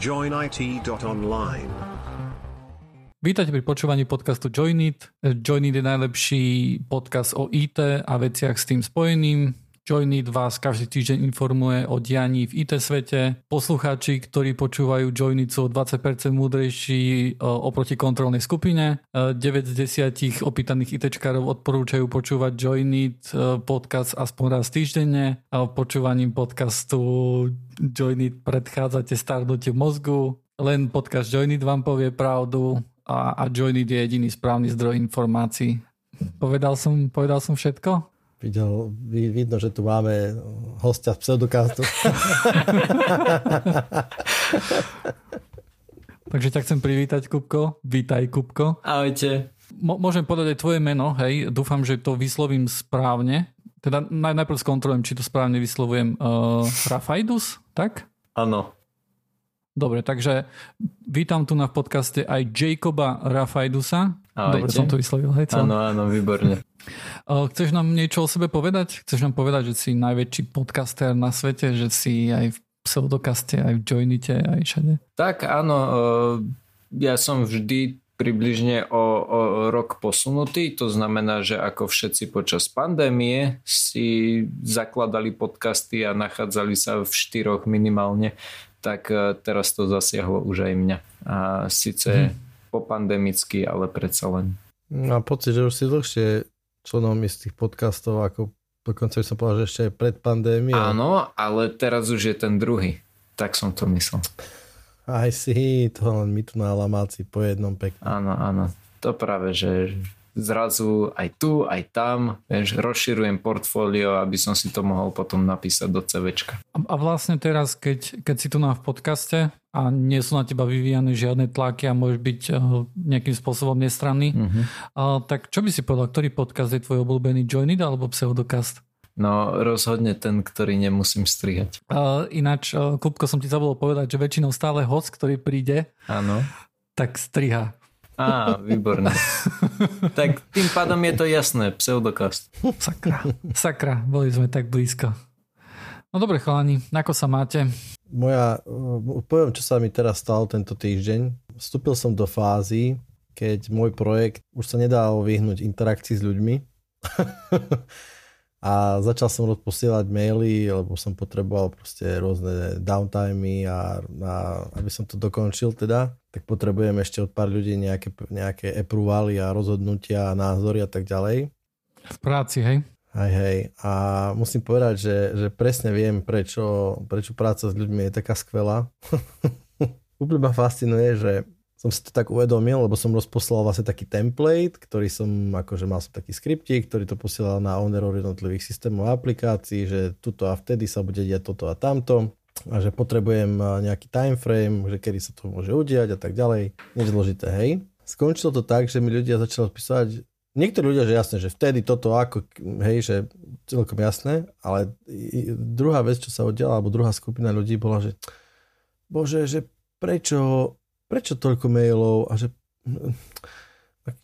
joinit.online. Vítajte pri počúvaní podcastu Joinit. Joinit je najlepší podcast o IT a veciach s tým spojeným. Joinit vás každý týždeň informuje o dianí v IT svete. Poslucháči, ktorí počúvajú Joinit sú o 20% múdrejší e, oproti kontrolnej skupine. 9 z 10 opýtaných ITčkárov odporúčajú počúvať Joinit e, podcast aspoň raz týždenne. Počúvaním podcastu Joinit predchádzate starnutiu mozgu. Len podcast Joinit vám povie pravdu a, a Joinit je jediný správny zdroj informácií. Povedal som, povedal som všetko? Videl, vidno, že tu máme hostia z pseudokastu. Takže ťa chcem privítať, Kupko. Vítaj, Kupko. Ahojte. M- môžem povedať aj tvoje meno, hej. Dúfam, že to vyslovím správne. Teda naj- najprv skontrolujem, či to správne vyslovujem. Uh, Rafaidus, tak? Áno. Dobre, takže vítam tu na podcaste aj Jacoba Rafajdusa. Ahojte. Dobre som to vyslovil, hej? Áno, áno, výborne. Chceš nám niečo o sebe povedať? Chceš nám povedať, že si najväčší podcaster na svete, že si aj v pseudokaste, aj v Joinite, aj všade? Tak áno, ja som vždy približne o, o rok posunutý, to znamená, že ako všetci počas pandémie si zakladali podcasty a nachádzali sa v štyroch minimálne, tak teraz to zasiahlo už aj mňa. A síce hmm. po pandemicky, ale predsa len. Mám pocit, že už si dlhšie členom istých podcastov, ako dokonca by som povedal, že ešte aj pred pandémiou. Áno, ale teraz už je ten druhý. Tak som to myslel. Aj si, to len my tu na Lamáci po jednom pekne. Áno, áno. To práve, že zrazu aj tu, aj tam, vieš, rozširujem portfólio, aby som si to mohol potom napísať do CVčka. A, a vlastne teraz, keď, keď si tu na v podcaste a nie sú na teba vyvíjane žiadne tlaky a môžeš byť uh, nejakým spôsobom nestranný, uh-huh. uh, tak čo by si povedal, ktorý podcast je tvoj obľúbený, Joinit alebo Pseudocast? No rozhodne ten, ktorý nemusím strihať. Uh, ináč, uh, Kupko, som ti zabudol povedať, že väčšinou stále host, ktorý príde, Áno. tak striha. Á, výborné. tak tým pádom je to jasné, pseudokast. Sakra, sakra, boli sme tak blízko. No dobre chalani, ako sa máte? Moja, poviem, čo sa mi teraz stalo tento týždeň. Vstúpil som do fázy, keď môj projekt už sa nedal vyhnúť interakcii s ľuďmi. a začal som rozposielať maily, lebo som potreboval proste rôzne downtimey a, a aby som to dokončil teda, tak potrebujem ešte od pár ľudí nejaké, nejaké approvaly a rozhodnutia a názory a tak ďalej. V práci, hej? Hej, hej. A musím povedať, že, že presne viem, prečo, prečo práca s ľuďmi je taká skvelá. Úplne ma fascinuje, že som si to tak uvedomil, lebo som rozposlal vlastne taký template, ktorý som, akože mal som taký skriptík, ktorý to posielal na ownerov jednotlivých systémov a aplikácií, že tuto a vtedy sa bude diať toto a tamto a že potrebujem nejaký time frame, že kedy sa to môže udiať a tak ďalej. Nič zložité, hej. Skončilo to tak, že mi ľudia začali písať, niektorí ľudia, že jasné, že vtedy toto ako, hej, že celkom jasné, ale druhá vec, čo sa udiala, alebo druhá skupina ľudí bola, že bože, že prečo prečo toľko mailov a že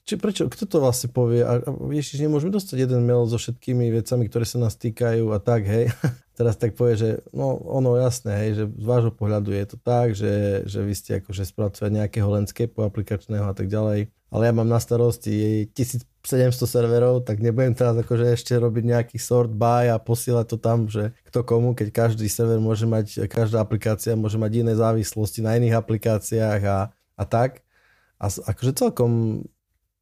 či, prečo, kto to vlastne povie a, a ježiš, nemôžeme dostať jeden mail so všetkými vecami, ktoré sa nás týkajú a tak, hej. Teraz tak povie, že no ono jasné, hej, že z vášho pohľadu je to tak, že, že vy ste akože spracovať nejakého landscape aplikačného a tak ďalej, ale ja mám na starosti 1700 serverov, tak nebudem teraz akože ešte robiť nejaký sort by a posielať to tam, že kto komu, keď každý server môže mať, každá aplikácia môže mať iné závislosti na iných aplikáciách a, a tak. A akože celkom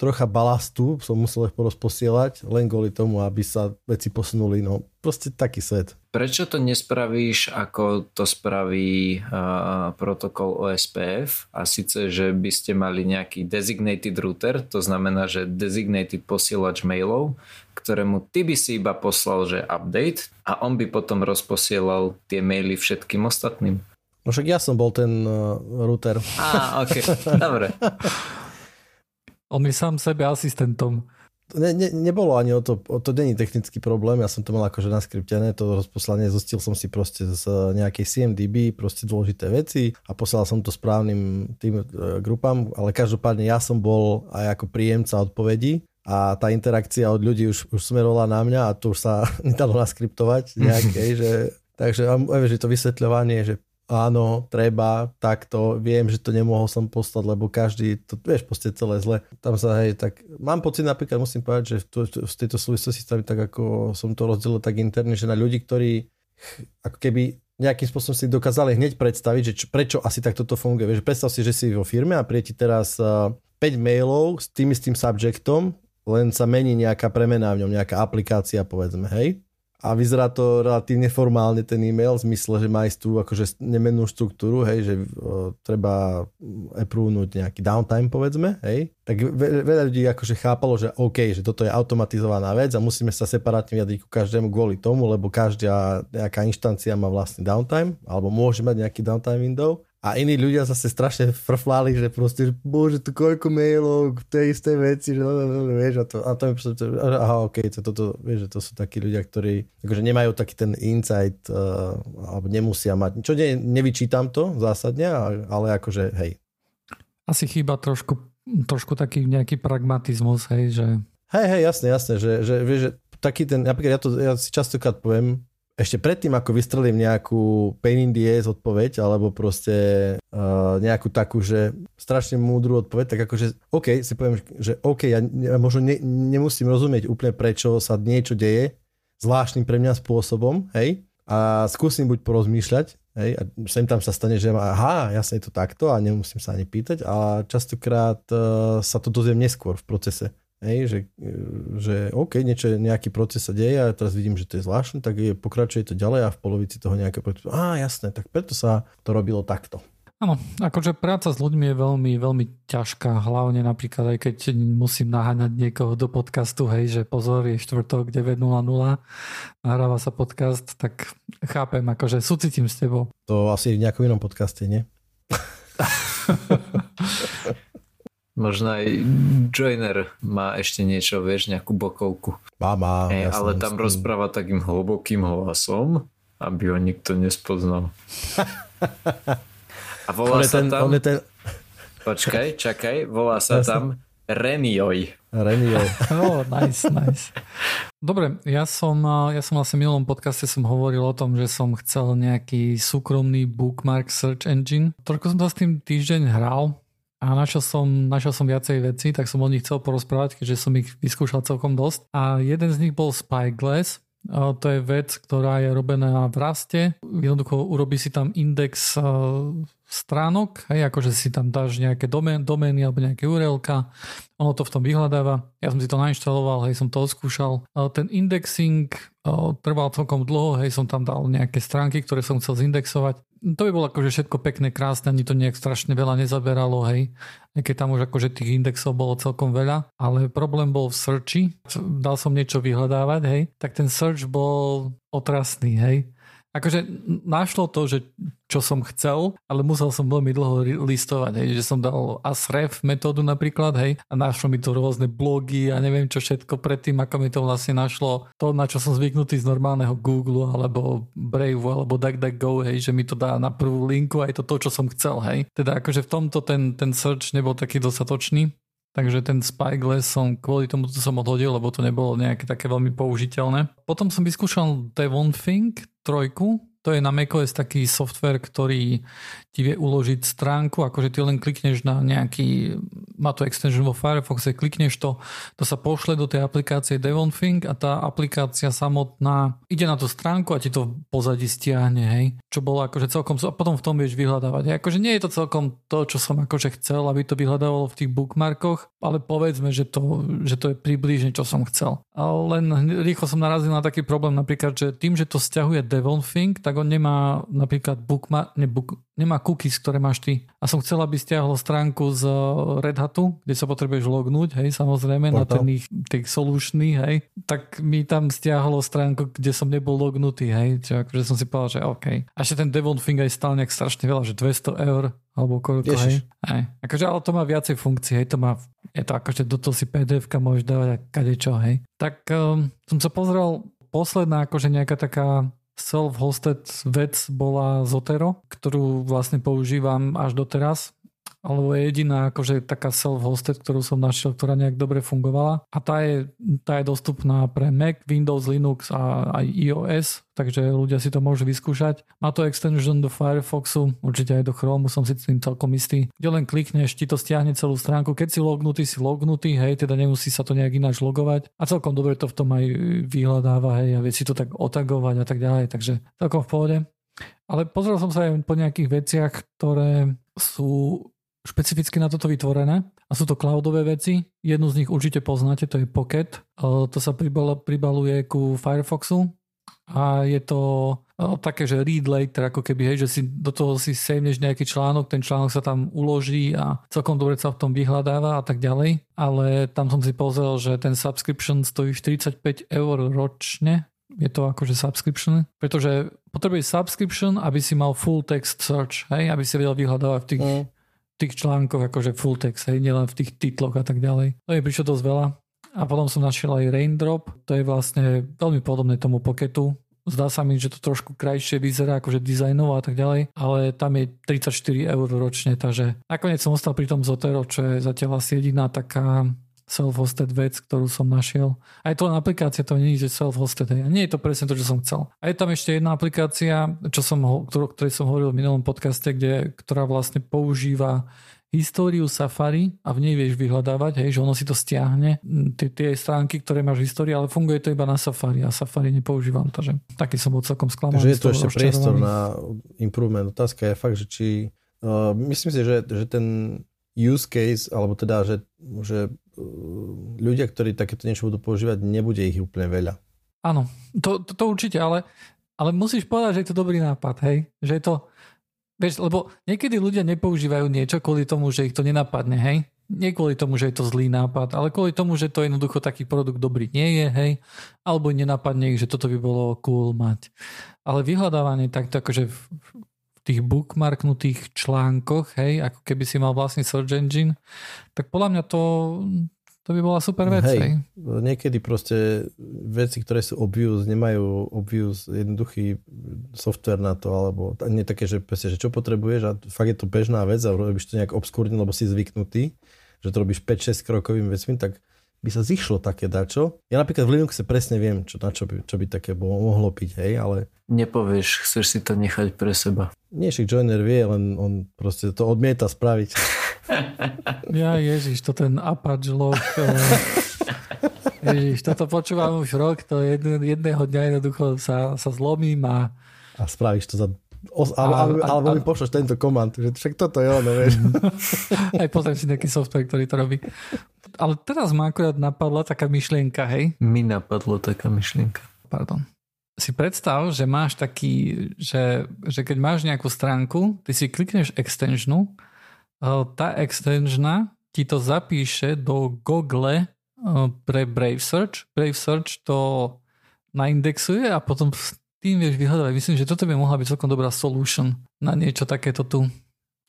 trocha balastu som musel porozposielať, len kvôli tomu, aby sa veci posunuli. No, proste taký svet. Prečo to nespravíš, ako to spraví uh, protokol OSPF? A síce, že by ste mali nejaký designated router, to znamená, že designated posielač mailov, ktorému ty by si iba poslal, že update a on by potom rozposielal tie maily všetkým ostatným. No však ja som bol ten uh, router. Á, ok, dobre. On je sám sebe asistentom. Ne, ne, nebolo ani o to, o to není technický problém, ja som to mal akože naskriptené, to rozposlanie zostil som si proste z nejakej CMDB, proste dôležité veci a poslal som to správnym tým e, grupám, ale každopádne ja som bol aj ako príjemca odpovedí a tá interakcia od ľudí už, už smerovala na mňa a to už sa nedalo naskriptovať nejak, že, takže že to vysvetľovanie, že áno, treba, takto, viem, že to nemohol som poslať, lebo každý, to vieš, proste celé zle. Tam sa, hej, tak mám pocit napríklad, musím povedať, že v, v tejto súvislosti tam tak ako som to rozdelil tak interne, že na ľudí, ktorí ako keby nejakým spôsobom si dokázali hneď predstaviť, že čo, prečo asi tak toto funguje. Vieš, predstav si, že si vo firme a príde ti teraz uh, 5 mailov s tým istým subjectom, len sa mení nejaká premena v ňom, nejaká aplikácia, povedzme, hej a vyzerá to relatívne formálne ten e-mail v zmysle, že má istú akože nemennú štruktúru, hej, že o, treba approvenúť nejaký downtime povedzme, hej, tak ve, veľa ľudí akože chápalo, že OK, že toto je automatizovaná vec a musíme sa separátne vyjadriť ku každému kvôli tomu, lebo každá nejaká inštancia má vlastný downtime, alebo môže mať nejaký downtime window a iní ľudia zase strašne frflali, že proste, že bože, tu koľko mailov k tej istej veci, že vieš, a to, a to mi proste, aha, ok, to, to, to, vieš, že to sú takí ľudia, ktorí akože nemajú taký ten insight, uh, alebo nemusia mať, čo ne, nevyčítam to zásadne, ale akože, hej. Asi chýba trošku, trošku taký nejaký pragmatizmus, hej, že... Hej, hej, jasne, jasne, že, že vieš, že taký ten, napríklad ja to ja si častokrát poviem, ešte predtým, ako vystrelím nejakú pain in the ass odpoveď, alebo proste uh, nejakú takú, že strašne múdru odpoveď, tak akože OK, si poviem, že OK, ja, možno ne, nemusím rozumieť úplne, prečo sa niečo deje zvláštnym pre mňa spôsobom, hej, a skúsim buď porozmýšľať, hej, a sem tam sa stane, že aha, jasne je to takto a nemusím sa ani pýtať a častokrát uh, sa to dozviem neskôr v procese. Hej, že, že OK, niečo, nejaký proces sa deje a teraz vidím, že to je zvláštne, tak je, pokračuje to ďalej a v polovici toho nejaké procesu, á jasné, tak preto sa to robilo takto. Áno, akože práca s ľuďmi je veľmi, veľmi ťažká, hlavne napríklad aj keď musím naháňať niekoho do podcastu, hej, že pozor, je štvrtok 9.00, nahráva sa podcast, tak chápem, akože súcitím s tebou. To asi v nejakom inom podcaste, nie? Možno aj Joiner má ešte niečo, vieš, nejakú bokovku. Má, má. Hey, ale tam rozpráva takým hlbokým hlasom, aby ho nikto nespoznal. A volá on sa ten, tam... On ten... Počkaj, čakaj, volá sa ja tam Remioj. Remioj. oh, nice, nice. Dobre, ja som, ja som vlastne v minulom podcaste som hovoril o tom, že som chcel nejaký súkromný bookmark search engine. Trošku som to s tým týždeň hral, a našiel som, našiel som viacej veci, tak som o nich chcel porozprávať, keďže som ich vyskúšal celkom dosť. A jeden z nich bol Spyglass, to je vec, ktorá je robená v raste. Jednoducho urobí si tam index stránok, hej, akože si tam dáš nejaké domén, domény alebo nejaké URL ono to v tom vyhľadáva. Ja som si to nainštaloval, hej, som to oskúšal. Ten indexing trval celkom dlho, hej, som tam dal nejaké stránky, ktoré som chcel zindexovať. To by bolo akože všetko pekné, krásne, ani to nejak strašne veľa nezaberalo, hej. Keď tam už akože tých indexov bolo celkom veľa, ale problém bol v searchi. Dal som niečo vyhľadávať, hej, tak ten search bol otrasný, hej akože našlo to, že čo som chcel, ale musel som veľmi dlho listovať, hej, že som dal asref metódu napríklad, hej, a našlo mi to rôzne blogy a neviem čo všetko predtým, ako mi to vlastne našlo to, na čo som zvyknutý z normálneho Google alebo Brave alebo DuckDuckGo, hej, že mi to dá na prvú linku aj to to, čo som chcel, hej. Teda akože v tomto ten, ten search nebol taký dostatočný, Takže ten Spyglass som kvôli tomu to som odhodil, lebo to nebolo nejaké také veľmi použiteľné. Potom som vyskúšal Devon Think trojku, to je na macOS taký software, ktorý ti vie uložiť stránku, akože ty len klikneš na nejaký, má to extension vo Firefoxe, klikneš to, to sa pošle do tej aplikácie Devonthink a tá aplikácia samotná ide na tú stránku a ti to pozadí stiahne, hej. Čo bolo akože celkom, a potom v tom vieš vyhľadávať. Hej. Akože nie je to celkom to, čo som akože chcel, aby to vyhľadávalo v tých bookmarkoch, ale povedzme, že to, že to je približne, čo som chcel. Ale len rýchlo som narazil na taký problém napríklad, že tým, že to stiahuje Devonthink, tak on nemá napríklad bookmark, ne, book, nemá cookies, ktoré máš ty. A som chcel, aby stiahlo stránku z Red Hatu, kde sa potrebuješ lognúť, hej, samozrejme, Portal. na ten ich, tých solučný, hej. Tak mi tam stiahlo stránku, kde som nebol lognutý, hej. Čiže akože som si povedal, že OK. A ešte ten Devon Thing aj stál nejak strašne veľa, že 200 eur, alebo koľko, Ježiš. hej. hej. Akože, ale to má viacej funkcií, hej, to má, je to akože do toho si PDF-ka môžeš dávať a kadečo, hej. Tak um, som sa pozrel, posledná akože nejaká taká self-hosted vec bola Zotero, ktorú vlastne používam až doteraz alebo je jediná akože taká self-hosted, ktorú som našiel, ktorá nejak dobre fungovala. A tá je, tá je dostupná pre Mac, Windows, Linux a aj iOS, takže ľudia si to môžu vyskúšať. Má to extension do Firefoxu, určite aj do Chrome, som si tým celkom istý. Kde len klikneš, ti to stiahne celú stránku. Keď si lognutý, si lognutý, hej, teda nemusí sa to nejak ináč logovať. A celkom dobre to v tom aj vyhľadáva, hej, a vie si to tak otagovať a tak ďalej, takže celkom v pohode. Ale pozrel som sa aj po nejakých veciach, ktoré sú špecificky na toto vytvorené a sú to cloudové veci. Jednu z nich určite poznáte, to je Pocket. To sa pribaluje ku Firefoxu a je to také, že read later, ako keby, hej, že si do toho si saveneš nejaký článok, ten článok sa tam uloží a celkom dobre sa v tom vyhľadáva a tak ďalej. Ale tam som si pozrel, že ten subscription stojí 45 eur ročne je to akože subscription, pretože potrebuješ subscription, aby si mal full text search, hej, aby si vedel vyhľadávať v tých, mm. Tých článkoch akože full text, hej, nielen v tých titloch a tak ďalej. To je prišlo dosť veľa. A potom som našiel aj Raindrop, to je vlastne veľmi podobné tomu Pocketu, Zdá sa mi, že to trošku krajšie vyzerá, akože dizajnovo a tak ďalej, ale tam je 34 eur ročne, takže nakoniec som ostal pri tom Zotero, čo je zatiaľ asi jediná taká self-hosted vec, ktorú som našiel. Aj to aplikácia to nie je self-hosted. A nie je to presne to, čo som chcel. A je tam ešte jedna aplikácia, čo som, ktorú, ktorej som hovoril v minulom podcaste, kde, ktorá vlastne používa históriu Safari a v nej vieš vyhľadávať, hej, že ono si to stiahne, tie, tie stránky, ktoré máš v histórii, ale funguje to iba na Safari a Safari nepoužívam, takže taký som bol celkom sklamaný. Takže je to ešte priestor na improvement. Otázka je fakt, že či uh, myslím si, že, že ten use case, alebo teda, že, že ľudia, ktorí takéto niečo budú používať, nebude ich úplne veľa. Áno, to, to, to určite, ale, ale musíš povedať, že je to dobrý nápad, hej? Že je to, vieš, lebo niekedy ľudia nepoužívajú niečo kvôli tomu, že ich to nenapadne, hej? Nie kvôli tomu, že je to zlý nápad, ale kvôli tomu, že to jednoducho taký produkt dobrý nie je, hej? Alebo nenapadne ich, že toto by bolo cool mať. Ale vyhľadávanie takto akože v tých bookmarknutých článkoch, hej, ako keby si mal vlastný search engine, tak podľa mňa to, to by bola super vec. Hej, hej. Niekedy proste veci, ktoré sú obvious, nemajú obvious jednoduchý software na to, alebo nie také, že, presne, že čo potrebuješ a fakt je to bežná vec a robíš to nejak obskúrne, lebo si zvyknutý, že to robíš 5-6 krokovým vecmi, tak by sa zišlo také dačo. Ja napríklad v Linuxe presne viem, čo, na čo by, čo by také bolo, mohlo byť, hej, ale... Nepovieš, chceš si to nechať pre seba. Nie, však Joiner vie, len on proste to odmieta spraviť. Ja Ježiš, to ten Apache log. Ježiš, toto počúvam už rok, to jedne, jedného dňa jednoducho sa, sa zlomím a... A spravíš to za Os, a, a, a, alebo mi pošleš tento komand, že však toto je ono, vieš. Aj pozriem si nejaký software, ktorý to robí. Ale teraz ma akurát napadla taká myšlienka, hej? Mi napadlo taká myšlienka. Pardon. Si predstav, že máš taký, že, že keď máš nejakú stránku, ty si klikneš extensionu tá extensiona ti to zapíše do Google pre Brave Search. Brave Search to naindexuje a potom tým vieš vyhľadávať. Myslím, že toto by mohla byť celkom dobrá solution na niečo takéto tu.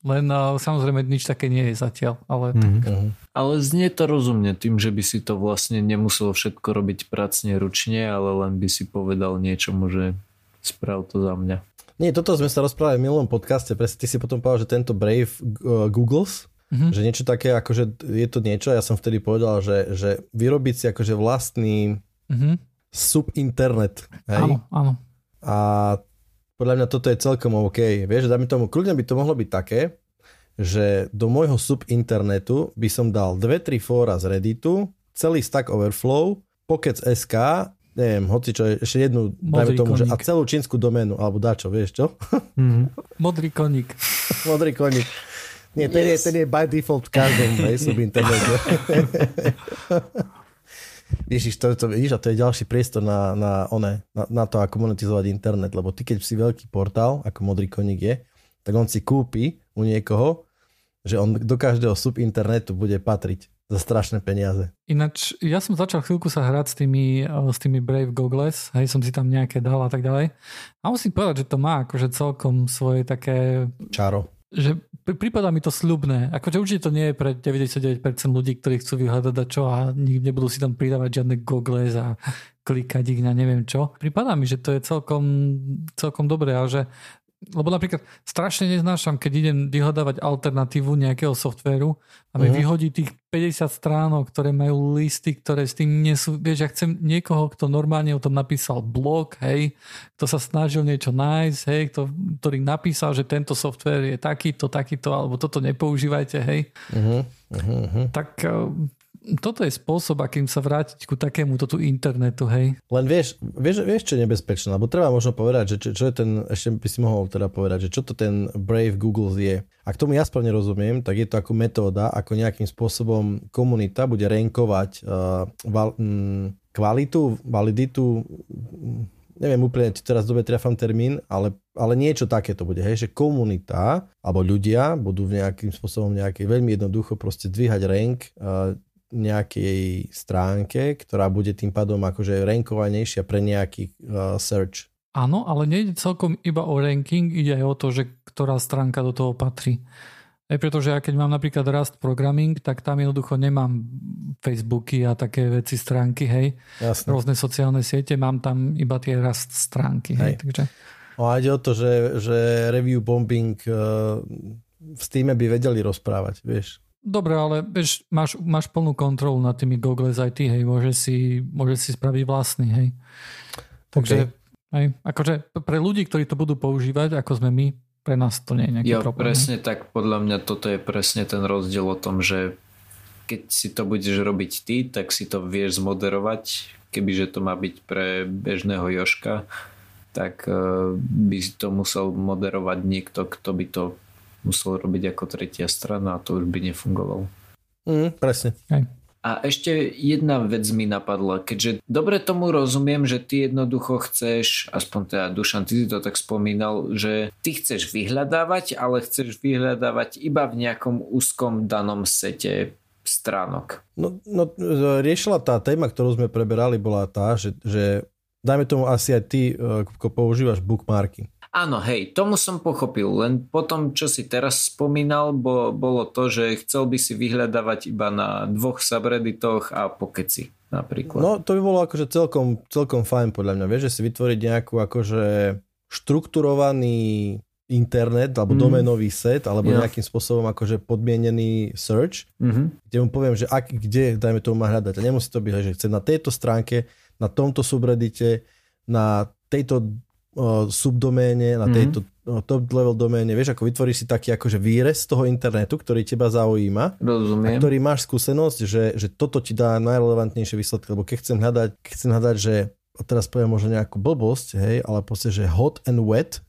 Len samozrejme nič také nie je zatiaľ. Ale, mm-hmm. tak. Mhm. ale znie to rozumne tým, že by si to vlastne nemuselo všetko robiť pracne ručne, ale len by si povedal niečomu, že sprav to za mňa. Nie, toto sme sa rozprávali v minulom podcaste, presne ty si potom povedal, že tento Brave uh, Googles, mm-hmm. že niečo také, akože je to niečo, ja som vtedy povedal, že, že vyrobiť si akože vlastný mm-hmm. subinternet. Hej? Áno, áno. A podľa mňa toto je celkom OK. Vieš, dáme tomu, kľudne by to mohlo byť také, že do môjho subinternetu by som dal 2-3 fóra z Redditu, celý Stack Overflow, Pockets SK neviem, hoci čo, ešte jednu, dajme tomu, že, a celú čínsku doménu, alebo dačo, vieš čo? Mm-hmm. Modrý koník. Modrý koník. Nie, ten, yes. je, ten je by default v každom subinternete. Ježiš, to, to, vidíš, a to je ďalší priestor na, na, one, na, na to, ako monetizovať internet, lebo ty, keď si veľký portál, ako Modrý koník je, tak on si kúpi u niekoho, že on do každého subinternetu bude patriť za strašné peniaze. Ináč, ja som začal chvíľku sa hrať s tými, eh, s tými Brave Goggles, hej, som si tam nejaké dal a tak ďalej. A musím povedať, že to má akože celkom svoje také... Čaro. Že prípada mi to sľubné. Akože určite to nie je pre 99% ľudí, ktorí chcú vyhľadať čo a nebudú si tam pridávať žiadne goggles a klikať ich na neviem čo. Prípada mi, že to je celkom, celkom dobré, ale že lebo napríklad strašne neznášam, keď idem vyhľadávať alternatívu nejakého softvéru a mi uh-huh. vyhodí tých 50 stránok, ktoré majú listy, ktoré s tým nie sú, vieš, ja chcem niekoho, kto normálne o tom napísal blog, hej, kto sa snažil niečo nájsť, hej, kto, ktorý napísal, že tento softvér je takýto, takýto, alebo toto nepoužívajte, hej. Uh-huh. Uh-huh. Tak toto je spôsob, akým sa vrátiť ku takému tu internetu, hej. Len vieš, vieš, vieš, čo je nebezpečné, lebo treba možno povedať, že čo, čo je ten, ešte by si mohol teda povedať, že čo to ten Brave Google je. Ak tomu ja správne rozumiem, tak je to ako metóda, ako nejakým spôsobom komunita bude renkovať uh, val, mm, kvalitu, validitu, neviem úplne, či teraz dobre trafám termín, ale, ale niečo také to bude, hej, že komunita alebo ľudia budú v nejakým spôsobom nejaký veľmi jednoducho proste dvíhať rank uh, nejakej stránke, ktorá bude tým pádom akože rankovanejšia pre nejaký uh, search. Áno, ale nejde celkom iba o ranking, ide aj o to, že ktorá stránka do toho patrí. Aj pretože ja keď mám napríklad Rust Programming, tak tam jednoducho nemám Facebooky a také veci stránky, hej. Jasne. Rôzne sociálne siete, mám tam iba tie Rust stránky, hej. hej. Takže... No a ide o to, že, že review bombing uh, v Steam by vedeli rozprávať, vieš. Dobre, ale vieš, máš, máš plnú kontrolu nad tými Google IT, hej, môže si, môže si spraviť vlastný, hej. Takže, okay. hej, akože pre ľudí, ktorí to budú používať, ako sme my, pre nás to nie je nejaký ja, problém. presne tak, podľa mňa toto je presne ten rozdiel o tom, že keď si to budeš robiť ty, tak si to vieš zmoderovať, kebyže to má byť pre bežného Joška, tak uh, by to musel moderovať niekto, kto by to musel robiť ako tretia strana a to už by nefungovalo. Mm, presne. Hej. A ešte jedna vec mi napadla, keďže dobre tomu rozumiem, že ty jednoducho chceš, aspoň teda Dušan, ty si to tak spomínal, že ty chceš vyhľadávať, ale chceš vyhľadávať iba v nejakom úzkom danom sete stránok. No, no riešila tá téma, ktorú sme preberali, bola tá, že, že dajme tomu asi aj ty, ako používaš bookmarky. Áno, hej, tomu som pochopil, len potom, čo si teraz spomínal, bo, bolo to, že chcel by si vyhľadávať iba na dvoch subredditoch a pokeci napríklad. No, to by bolo akože celkom, celkom fajn podľa mňa, vieš, že si vytvoriť nejakú akože štrukturovaný internet alebo mm. domenový set alebo yeah. nejakým spôsobom akože podmienený search, mm-hmm. kde mu poviem, že ak, kde, dajme tomu má hľadať. A nemusí to byť, že chce na tejto stránke, na tomto subreddite, na tejto subdoméne, na mhm. tejto mm-hmm. top level doméne, vieš, ako vytvoríš si taký akože výrez z toho internetu, ktorý teba zaujíma. Rozumiem. A ktorý máš skúsenosť, že, že toto ti dá najrelevantnejšie výsledky, lebo keď chcem hľadať, keď chcem hľadať, že a teraz poviem možno nejakú blbosť, hej, ale proste, že hot and wet,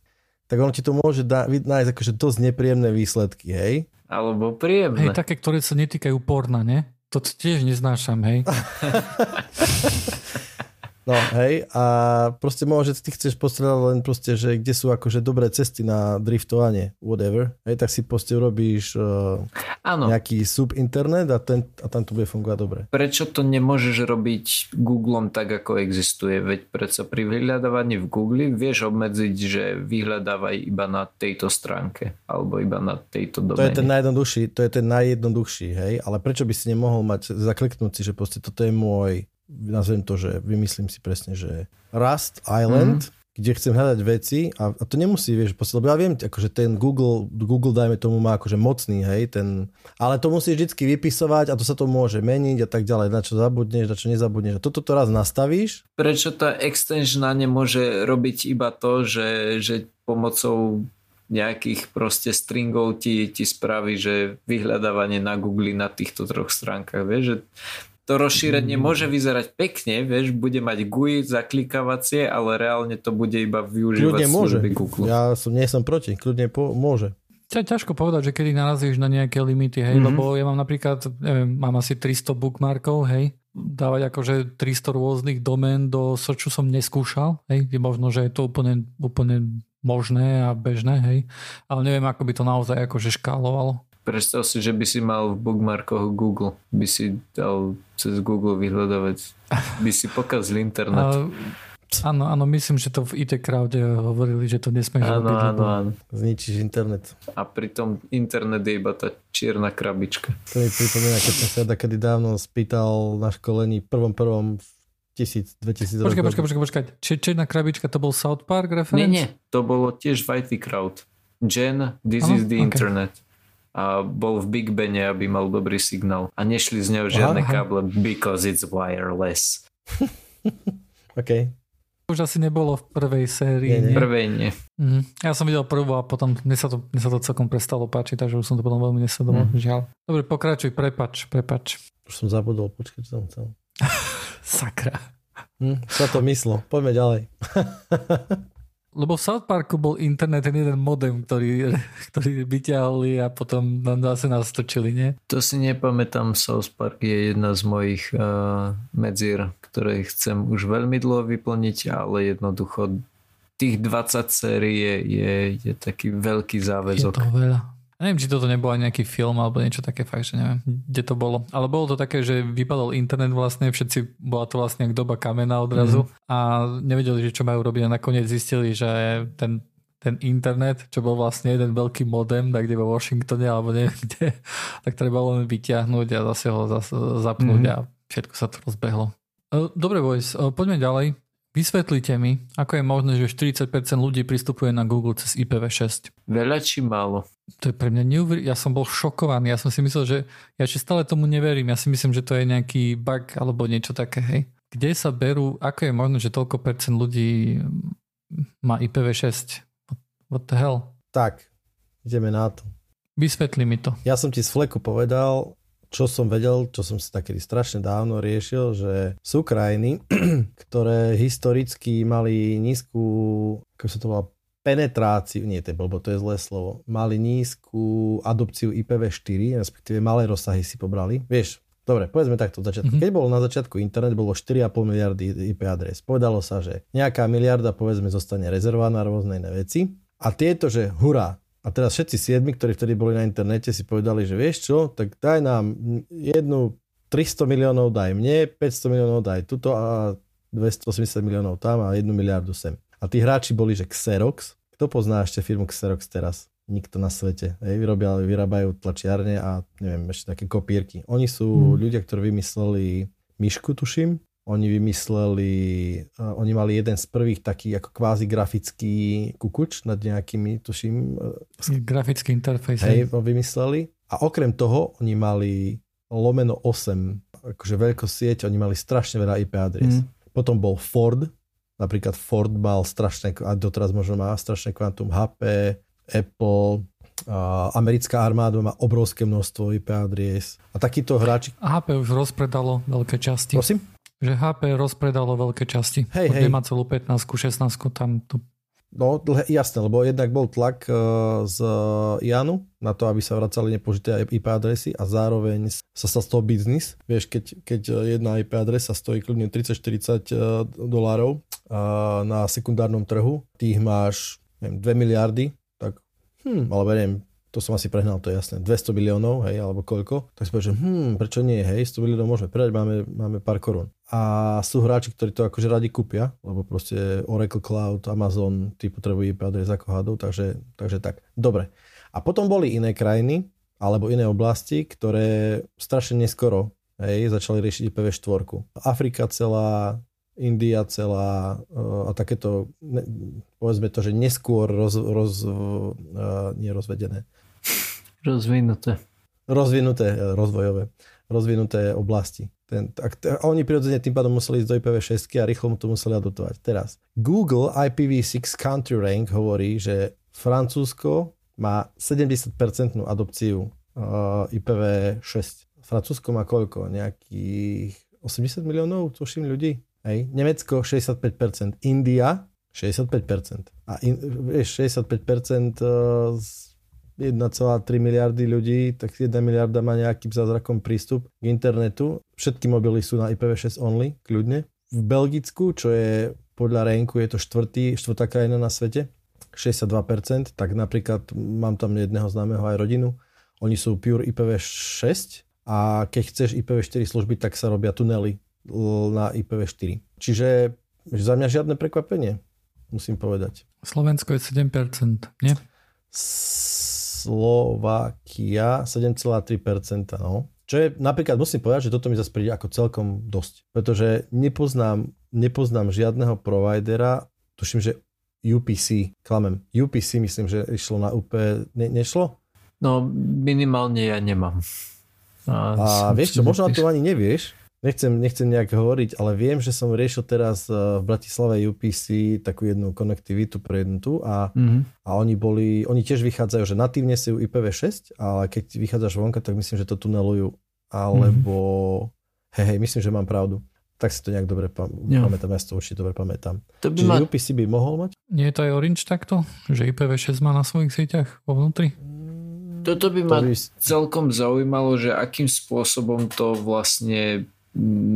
tak ono ti to môže dá, nájsť akože dosť nepríjemné výsledky, hej. Alebo príjemné. Hej, také, ktoré sa netýkajú porna, ne? To tiež neznášam, hej. No, hej, a proste môže, ty chceš postredať len proste, že kde sú akože dobré cesty na driftovanie, whatever, hej, tak si proste urobíš uh, nejaký subinternet a, ten, a tam to bude fungovať dobre. Prečo to nemôžeš robiť Googlem tak, ako existuje? Veď predsa pri vyhľadávaní v Google vieš obmedziť, že vyhľadávaj iba na tejto stránke alebo iba na tejto doméne. To je ten najjednoduchší, to je ten najjednoduchší, hej, ale prečo by si nemohol mať, zakliknúť si, že proste toto je môj nazvem to, že vymyslím si presne, že Rust Island, mm. kde chcem hľadať veci a, a to nemusí, vieš, posiel, lebo ja viem, akože ten Google, Google dajme tomu má akože mocný, hej, ten, ale to musíš vždy vypisovať a to sa to môže meniť a tak ďalej, na čo zabudneš, na čo nezabudneš a toto to raz nastavíš. Prečo tá extension nemôže robiť iba to, že, že pomocou nejakých proste stringov ti, ti spraví, že vyhľadávanie na Google na týchto troch stránkach, vieš, že to rozšírenie môže vyzerať pekne, vieš, bude mať GUI, zaklikavacie, ale reálne to bude iba využívať kľudne môže. Google. Ja som, nie som proti, kľudne po, môže. Ťa, ťažko povedať, že kedy narazíš na nejaké limity, hej, mm-hmm. lebo ja mám napríklad, neviem, mám asi 300 bookmarkov, hej, dávať akože 300 rôznych domén do searchu som neskúšal, hej, je možno, že je to úplne, úplne možné a bežné, hej, ale neviem, ako by to naozaj akože škálovalo. Predstav si, že by si mal v bookmarkoch Google, by si dal cez Google vyhľadávať, by si pokazil internet. Áno, áno, myslím, že to v IT crowde hovorili, že to nesmieš áno, robiť. Áno, áno. Zničíš internet. A pritom internet je iba tá čierna krabička. To mi pripomína, keď som sa kedy dávno spýtal na školení prvom prvom tisíc, 2000 Počkaj, rokov. počkaj, počkaj, počkaj. Či, čierna krabička to bol South Park reference? Nie, nie, to bolo tiež v IT Crowd. Jen, this Áno, is the ok. internet. A bol v Big Bene, aby mal dobrý signál. A nešli z neho žiadne Aha. káble, because it's wireless. OK. Už asi nebolo v prvej sérii. Nie, nie. Prvej nie. Mhm. Ja som videl prvú a potom mne sa, to, mne sa to celkom prestalo páčiť, takže už som to potom veľmi nesledoval. Mhm. Žiaľ. Dobre, pokračuj, prepač, prepač. Už som zabudol, počkaj, čo som chcel. Sakra. Hm, sa to myslo. Poďme ďalej. Lebo v South Parku bol internet ten jeden modem, ktorý, ktorý vyťahli a potom nám zase nás točili, nie? To si nepamätám, South Park je jedna z mojich uh, medzier, ktoré chcem už veľmi dlho vyplniť, ale jednoducho tých 20 sérií je, je, je taký veľký Je záväzok. to veľa. Ja neviem, či toto nebol aj nejaký film alebo niečo také, fakt, že neviem, kde to bolo. Ale bolo to také, že vypadol internet vlastne, všetci, bola to vlastne doba kamena odrazu Mhm. a nevedeli, že čo majú robiť a nakoniec zistili, že ten, ten internet, čo bol vlastne jeden veľký modem, tak kde vo Washingtone alebo neviem kde, tak treba len vyťahnuť a zase ho zase zapnúť Mhm. a všetko sa to rozbehlo. E, Dobre, boys, e, poďme ďalej. Vysvetlite mi, ako je možné, že 40% ľudí pristupuje na Google cez IPv6. Veľa či málo? To je pre mňa neuver... Ja som bol šokovaný. Ja som si myslel, že ja ešte stále tomu neverím. Ja si myslím, že to je nejaký bug alebo niečo také, hej. Kde sa berú, ako je možné, že toľko percent ľudí má IPv6? What, what the hell? Tak, ideme na to. Vysvetli mi to. Ja som ti z fleku povedal, čo som vedel, čo som si takedy strašne dávno riešil, že sú krajiny, ktoré historicky mali nízku, ako sa to volá, penetráciu, nie to je blbo, to je zlé slovo, mali nízku adopciu IPv4, respektíve malé rozsahy si pobrali. Vieš, dobre, povedzme takto od začiatku. Mhm. Keď bol na začiatku internet, bolo 4,5 miliardy IP adres. Povedalo sa, že nejaká miliarda povedzme zostane rezervovaná na rôzne iné veci. A tieto, že hurá, a teraz všetci siedmi, ktorí vtedy boli na internete, si povedali, že vieš čo, tak daj nám jednu 300 miliónov daj mne, 500 miliónov daj tuto a 280 miliónov tam a 1 miliardu sem. A tí hráči boli, že Xerox. Kto pozná ešte firmu Xerox teraz? Nikto na svete. Hej, vyrobia, vyrábajú tlačiarne a neviem, ešte také kopírky. Oni sú Hmm. ľudia, ktorí vymysleli myšku, tuším. Oni vymysleli, uh, oni mali jeden z prvých taký ako kvázi grafický kukuč nad nejakými, tuším, uh, Grafický interfejs. hej, vymysleli. A okrem toho oni mali lomeno 8, akože veľkosť sieť, oni mali strašne veľa IP adres. Mm. Potom bol Ford, napríklad Ford mal strašné, a doteraz možno má strašné kvantum HP, Apple, americká armáda má obrovské množstvo IP adres. A takíto hráči, HP už rozpredalo veľké časti. prosím? Že HP rozpredalo veľké časti. Hej, Od hej. nemá celú 15, 16, tam tu No, jasné, lebo jednak bol tlak eh, z Janu na to, aby sa vracali nepožité IP adresy a zároveň sa stal z toho biznis. Vieš, keď, keď jedna IP adresa stojí kľudne 30-40 eh, dolárov na sekundárnom trhu, ty ich máš neviem, 2 miliardy, tak hm, alebo neviem, to som asi prehnal, to je jasné, 200 miliónov, hej, alebo koľko, tak si povieš, že hm, prečo nie, hej, 100 miliónov môžeme predať, máme, máme pár korún. A sú hráči, ktorí to akože radi kúpia, lebo proste Oracle Cloud, Amazon, tí potrebujú IP adres ako hadov, takže, takže tak. Dobre. A potom boli iné krajiny, alebo iné oblasti, ktoré strašne neskoro hej, začali riešiť IPv4. Afrika celá, India celá uh, a takéto, povedzme to, že neskôr roz, roz, uh, nie rozvedené, Rozvinuté. rozvinuté, eh, rozvojové, rozvinuté oblasti. Ten, tak, t- a oni prirodzene tým pádom museli ísť do IPv6 a rýchlo mu to museli adoptovať. Teraz, Google IPv6 Country Rank hovorí, že Francúzsko má 70% adopciu uh, IPv6. Francúzsko má koľko? Nejakých 80 miliónov, tuším, ľudí. Hej. Nemecko 65%, India 65%. A in, vieš, 65% z 1,3 miliardy ľudí, tak 1 miliarda má nejakým zázrakom prístup k internetu. Všetky mobily sú na IPv6 only, kľudne. V Belgicku, čo je podľa ranku, je to štvrtý, štvrtá krajina na svete, 62%, tak napríklad mám tam jedného známeho aj rodinu, oni sú pure IPv6 a keď chceš IPv4 služby, tak sa robia tunely na IPv4. Čiže za mňa žiadne prekvapenie, musím povedať. Slovensko je 7%, nie? Slovakia 7,3%, no. Čo je, napríklad musím povedať, že toto mi zase príde ako celkom dosť. Pretože nepoznám, nepoznám žiadneho providera, tuším, že UPC, klamem, UPC myslím, že išlo na UP, ne, nešlo? No minimálne ja nemám. A, a vieš čo, možno to ani nevieš, nechcem, nechcem nejak hovoriť, ale viem, že som riešil teraz eh, v Bratislave UPC takú jednu konektivitu pre jednu tu a, mm-hmm. a oni boli, oni tiež vychádzajú, že natívne sú IPv6, ale keď vychádzaš vonka, tak myslím, že to tunelujú, alebo mm-hmm. hej, hej, myslím, že mám pravdu. Tak si to nejak dobre pam- ja. pamätám, ja si to určite dobre pamätám. To by Čiže ma... UPC by mohol mať? Nie je to aj Orange takto? Že IPv6 má na svojich sieťach vo vnútri? Toto by ma by... celkom zaujímalo, že akým spôsobom to vlastne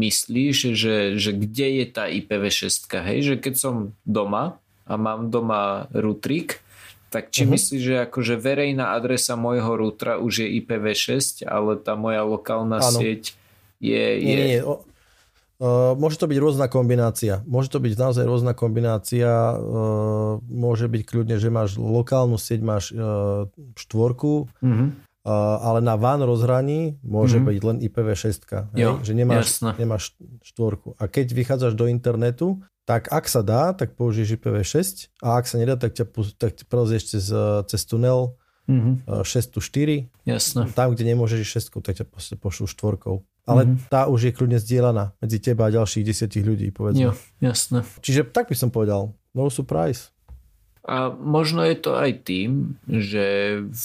myslíš, že, že kde je tá IPv6, hej, že keď som doma a mám doma rutrik, tak či uh-huh. myslíš, že akože verejná adresa môjho rútra už je IPv6, ale tá moja lokálna ano. sieť je... Nie, je... nie, o, Uh, môže to byť rôzna kombinácia. Môže to byť naozaj rôzna kombinácia. Uh, môže byť kľudne, že máš lokálnu sieť, máš uh, štvorku, uh-huh ale na van rozhraní môže mm-hmm. byť len IPv6, jo, že nemáš, nemáš štvorku. A keď vychádzaš do internetu, tak ak sa dá, tak použiješ IPv6 a ak sa nedá, tak ťa tak prelezieš cez, cez tunel mm-hmm. 6 tu 4. Jasne. Tam, kde nemôžeš 6, tak ťa pošlú štvorkou. Ale mm-hmm. tá už je kľudne zdieľaná medzi teba a ďalších desiatich ľudí, povedzme. Jo, jasné. Čiže tak by som povedal. No surprise. A možno je to aj tým, že v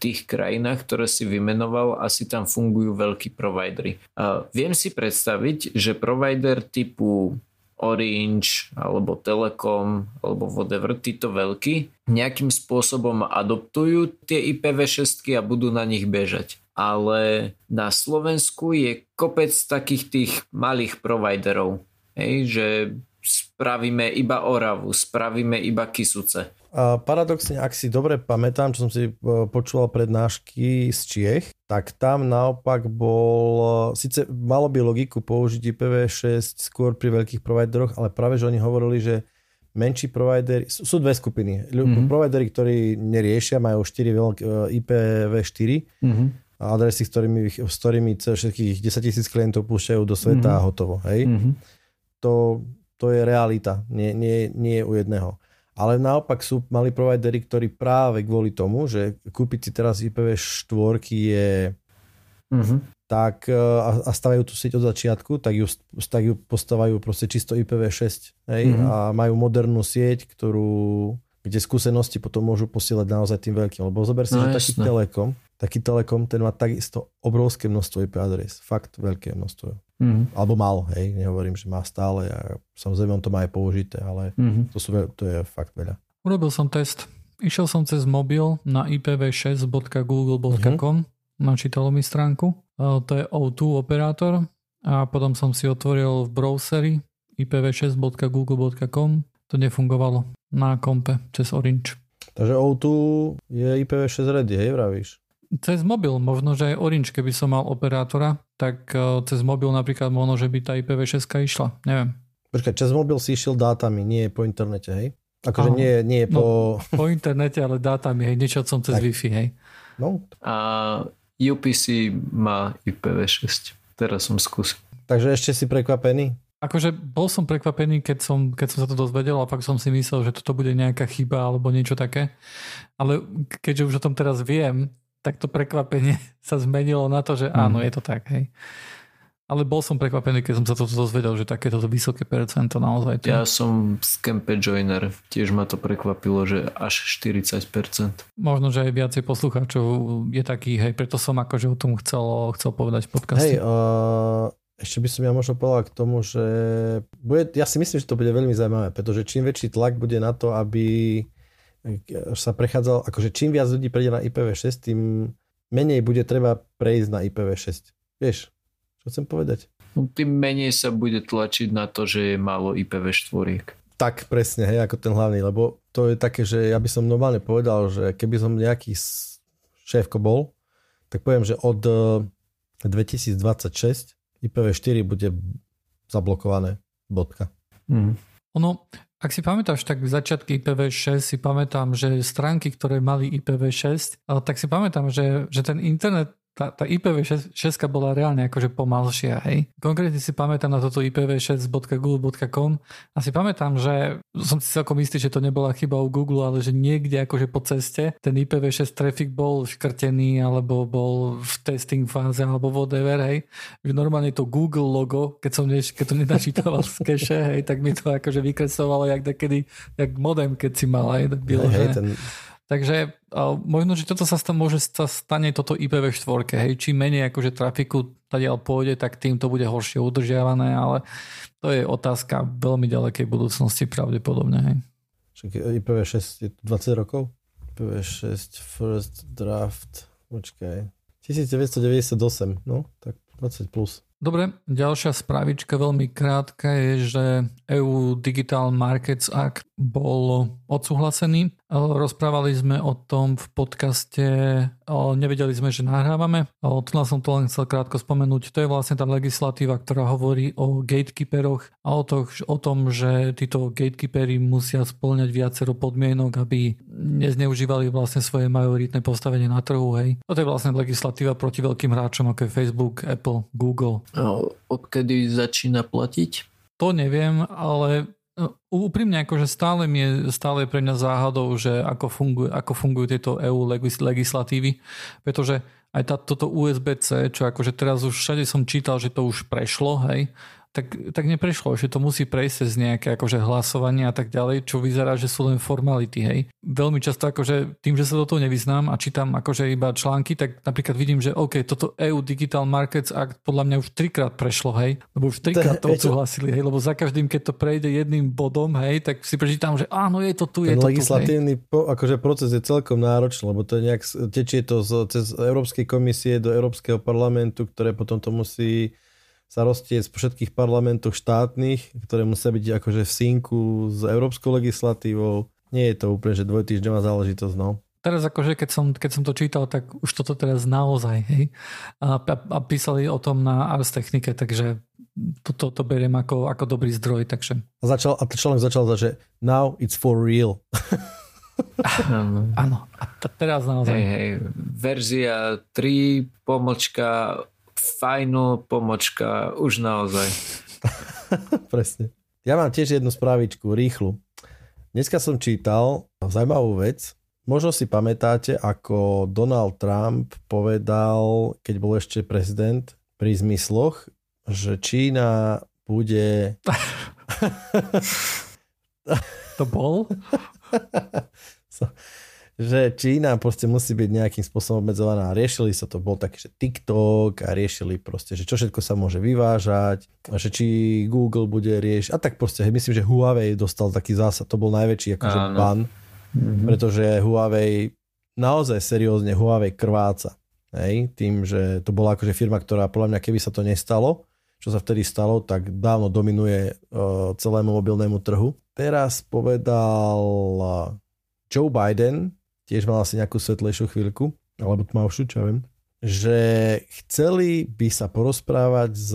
tých krajinách, ktoré si vymenoval, asi tam fungujú veľkí providery. A viem si predstaviť, že provider typu Orange alebo Telekom alebo whatever, títo veľkí, nejakým spôsobom adoptujú tie IPv6 a budú na nich bežať. Ale na Slovensku je kopec takých tých malých providerov, hej, že spravíme iba Oravu, spravíme iba Kisuce. A paradoxne, ak si dobre pamätám, čo som si e, počúval prednášky z Čiech, tak tam naopak bol, e, síce malo by logiku použiť IPv6 skôr pri veľkých provideroch, ale práve, že oni hovorili, že menší providery, sú dve skupiny. Mm-hmm. Providery, ktorí neriešia, majú 4 veľké IPv4 mm-hmm. adresy, s ktorými, s ktorými všetkých 10 tisíc klientov púšťajú do sveta mm-hmm. a hotovo. Hej? Mm-hmm. To, to je realita, nie, nie, nie je u jedného. Ale naopak sú mali providery, ktorí práve kvôli tomu, že kúpiť si teraz IPv4 je uh-huh. tak e, a, a stavajú tú sieť od začiatku, tak ju, tak ju postávajú proste čisto IPv6 hej, uh-huh. a majú modernú sieť, ktorú kde skúsenosti potom môžu posielať naozaj tým veľkým. Lebo zober si, no, že taký Telekom, taký Telekom, ten má takisto obrovské množstvo IP adres. Fakt veľké množstvo. Mm-hmm. Alebo mal, hej, nehovorím, že má stále a samozrejme on to má aj použité, ale mm-hmm. to, sú, to je fakt veľa. Urobil som test. Išiel som cez mobil na ipv6.google.com, mm-hmm. načítalo mi stránku. To je O2 operátor a potom som si otvoril v browseri ipv6.google.com. To nefungovalo na kompe cez Orange. Takže O2 je IPv6 ready, hej, vravíš? Cez mobil, možno, že aj Orange, keby som mal operátora, tak e, cez mobil napríklad možno, že by tá IPv6 išla, neviem. Počkaj, cez mobil si išiel dátami, nie po internete, hej? Akože nie, nie po... No, po internete, ale dátami, hej, niečo som cez tak. Wi-Fi, hej. No. A UPC má IPv6, teraz som skúsil. Takže ešte si prekvapený? Akože bol som prekvapený, keď som, keď som sa to dozvedel a fakt som si myslel, že toto bude nejaká chyba alebo niečo také. Ale keďže už o tom teraz viem, tak to prekvapenie sa zmenilo na to, že áno, mm. je to tak. Hej. Ale bol som prekvapený, keď som sa toto dozvedel, že takéto vysoké percento naozaj. To... Ja som z Campe Joiner, tiež ma to prekvapilo, že až 40%. Možno, že aj viacej poslucháčov je taký, hej, preto som akože o tom chcel, chcel povedať v podcaste. Hej, uh, ešte by som ja možno povedal k tomu, že bude, ja si myslím, že to bude veľmi zaujímavé, pretože čím väčší tlak bude na to, aby sa prechádzal, akože čím viac ľudí prejde na IPv6, tým menej bude treba prejsť na IPv6. Vieš, čo chcem povedať? No, tým menej sa bude tlačiť na to, že je málo IPv4. Tak presne, hej, ako ten hlavný, lebo to je také, že ja by som normálne povedal, že keby som nejaký šéfko bol, tak poviem, že od 2026 eh, IPv4 bude zablokované. Bodka. Mm. Ono, ak si pamätáš, tak začiatky IPv6 si pamätám, že stránky, ktoré mali IPv6, tak si pamätám, že, že ten internet tá, tá IPv6 bola reálne akože pomalšia, hej. Konkrétne si pamätám na toto ipv6.google.com a si pamätám, že som si celkom istý, že to nebola chyba u Google, ale že niekde akože po ceste ten IPv6 trafik bol škrtený alebo bol v testing fáze alebo whatever, hej. Že normálne to Google logo, keď som neš, keď to nenačítaval z keše, hej, tak mi to akože vykresovalo jak takedy, jak modem, keď si mal, hej, bylo, hej, hej, ten Takže možno, že toto sa sta, môže sa stane toto IPv4, hej, čím menej akože trafiku tadiaľ pôjde, tak tým to bude horšie udržiavané, ale to je otázka veľmi ďalekej budúcnosti pravdepodobne, hej. Však IPv6 je 20 rokov? IPv6 first draft, počkaj, 1998, no, tak 20 plus. Dobre, ďalšia spravička veľmi krátka je, že EU Digital Markets Act bol odsúhlasený. Rozprávali sme o tom v podcaste, nevedeli sme, že nahrávame. Tu som to len chcel krátko spomenúť. To je vlastne tá legislatíva, ktorá hovorí o gatekeeperoch a o, to, o tom, že títo gatekeepery musia splňať viacero podmienok, aby nezneužívali vlastne svoje majoritné postavenie na trhu. Hej. Toto je vlastne legislatíva proti veľkým hráčom ako je Facebook, Apple, Google. Odkedy začína platiť? To neviem, ale No, úprimne, akože stále, mi je, stále je pre mňa záhadou, že ako, funguje, ako fungujú tieto EU legislatívy, pretože aj tá, toto USB-C, čo akože teraz už všade som čítal, že to už prešlo, hej, tak, tak neprešlo, že to musí prejsť cez nejaké akože hlasovanie a tak ďalej, čo vyzerá, že sú len formality, hej. Veľmi často akože tým, že sa do toho nevyznám a čítam akože iba články, tak napríklad vidím, že OK, toto EU Digital Markets Act podľa mňa už trikrát prešlo, hej, lebo už trikrát to odsúhlasili, hej, lebo za každým, keď to prejde jedným bodom, hej, tak si prečítam, že áno, je to tu, je Ten to legislatívny tu, po, akože proces je celkom náročný, lebo to nejak, tečie to z, cez Európskej komisie do Európskeho parlamentu, ktoré potom to musí sa roztieť z všetkých parlamentov štátnych, ktoré musia byť akože v synku s európskou legislatívou. Nie je to úplne, že dvojtýždňová záležitosť, no. Teraz akože keď som, keď som to čítal, tak už toto teraz naozaj, hej. A, a, a písali o tom na Ars Technike, takže toto to, to beriem ako, ako dobrý zdroj, takže... A, začal, a článok začal za, že now it's for real. Áno, a t- teraz naozaj. Hej, hej, verzia 3, pomočka fajnú pomočka, už naozaj. Presne. Ja mám tiež jednu správičku, rýchlu. Dneska som čítal zaujímavú vec. Možno si pamätáte, ako Donald Trump povedal, keď bol ešte prezident, pri zmysloch, že Čína bude... to bol? Že Čína proste musí byť nejakým spôsobom obmedzovaná. Riešili sa to, bol taký, že TikTok a riešili proste, že čo všetko sa môže vyvážať, a že či Google bude riešiť. A tak proste, myslím, že Huawei dostal taký zásad, to bol najväčší akože ban, mm-hmm. pretože Huawei, naozaj seriózne Huawei krváca. Hej, tým, že to bola akože firma, ktorá podľa mňa, keby sa to nestalo, čo sa vtedy stalo, tak dávno dominuje uh, celému mobilnému trhu. Teraz povedal Joe Biden, tiež mal asi nejakú svetlejšiu chvíľku, alebo tmavšiu, čo ja viem, že chceli by sa porozprávať s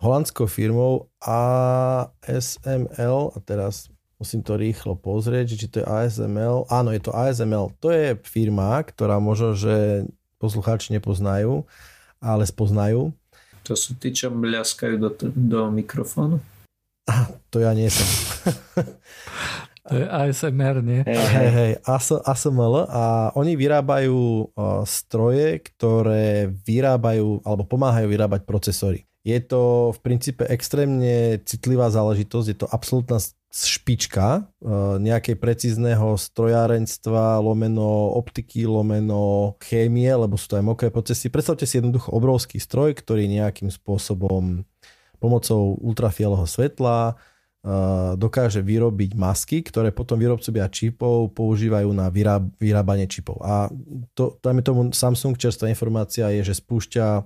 holandskou firmou ASML a teraz musím to rýchlo pozrieť, či to je ASML. Áno, je to ASML. To je firma, ktorá možno, že poslucháči nepoznajú, ale spoznajú. To sú tí, čo mľaskajú do, do mikrofónu? Ah, to ja nie som. To je ASMR, nie? Hej, hej, ASML a oni vyrábajú stroje, ktoré vyrábajú alebo pomáhajú vyrábať procesory. Je to v princípe extrémne citlivá záležitosť, je to absolútna špička nejakej precízneho strojárenstva, lomeno optiky, lomeno chémie, lebo sú to aj mokré procesy. Predstavte si jednoducho obrovský stroj, ktorý nejakým spôsobom pomocou ultrafialového svetla dokáže vyrobiť masky, ktoré potom výrobcovia čipov používajú na vyráb, vyrábanie čipov. A to, dajme tomu Samsung, čerstvá informácia je, že spúšťa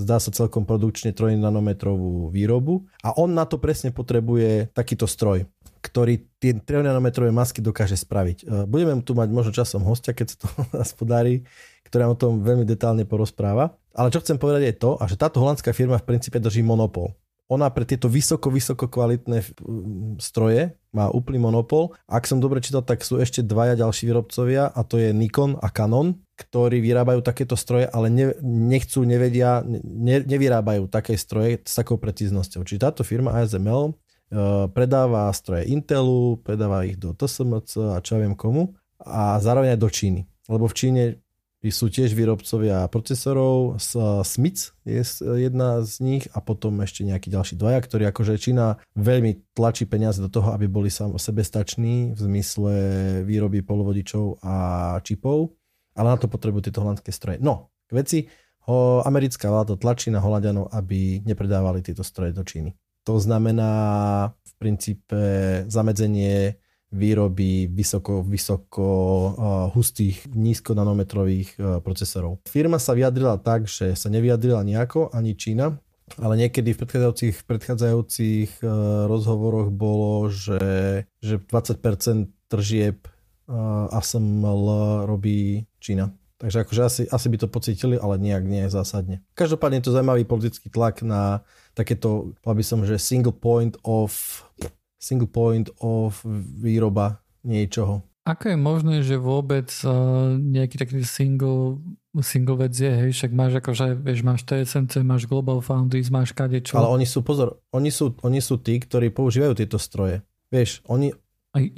zdá sa celkom produkčne 3 nanometrovú výrobu a on na to presne potrebuje takýto stroj, ktorý tie 3 nanometrové masky dokáže spraviť. E, budeme tu mať možno časom hostia, keď sa to nás podarí, ktorá o tom veľmi detálne porozpráva. Ale čo chcem povedať je to, že táto holandská firma v princípe drží monopol ona pre tieto vysoko, vysoko kvalitné stroje má úplný monopol. Ak som dobre čítal, tak sú ešte dvaja ďalší výrobcovia a to je Nikon a Canon, ktorí vyrábajú takéto stroje, ale ne, nechcú, nevedia, ne, nevyrábajú také stroje s takou precíznosťou. Čiže táto firma ASML uh, predáva stroje Intelu, predáva ich do TSMC a čo viem komu a zároveň aj do Číny. Lebo v Číne sú tiež výrobcovia procesorov, Smith je jedna z nich a potom ešte nejakí ďalší dvaja, ktorí akože Čína veľmi tlačí peniaze do toho, aby boli sam sebestační v zmysle výroby polovodičov a čipov, ale na to potrebujú tieto holandské stroje. No, k veci, ho, americká vláda tlačí na Holandianov, aby nepredávali tieto stroje do Číny. To znamená v princípe zamedzenie výroby vysoko, vysoko hustých, nízko nanometrových uh, procesorov. Firma sa vyjadrila tak, že sa nevyjadrila nejako, ani Čína, ale niekedy v predchádzajúcich, predchádzajúcich rozhovoroch bolo, že, že 20% tržieb ASML robí Čína. Takže akože asi, asi by to pocítili, ale nejak nie zásadne. Každopádne je to zaujímavý politický tlak na takéto, by som, že single point of single point of výroba niečoho. Ako je možné, že vôbec uh, nejaký taký single, single vec je, hej, však máš akože, vieš, máš TSMC, máš Global Foundries, máš kadečo. Ale oni sú, pozor, oni sú, oni sú tí, ktorí používajú tieto stroje. Vieš, oni...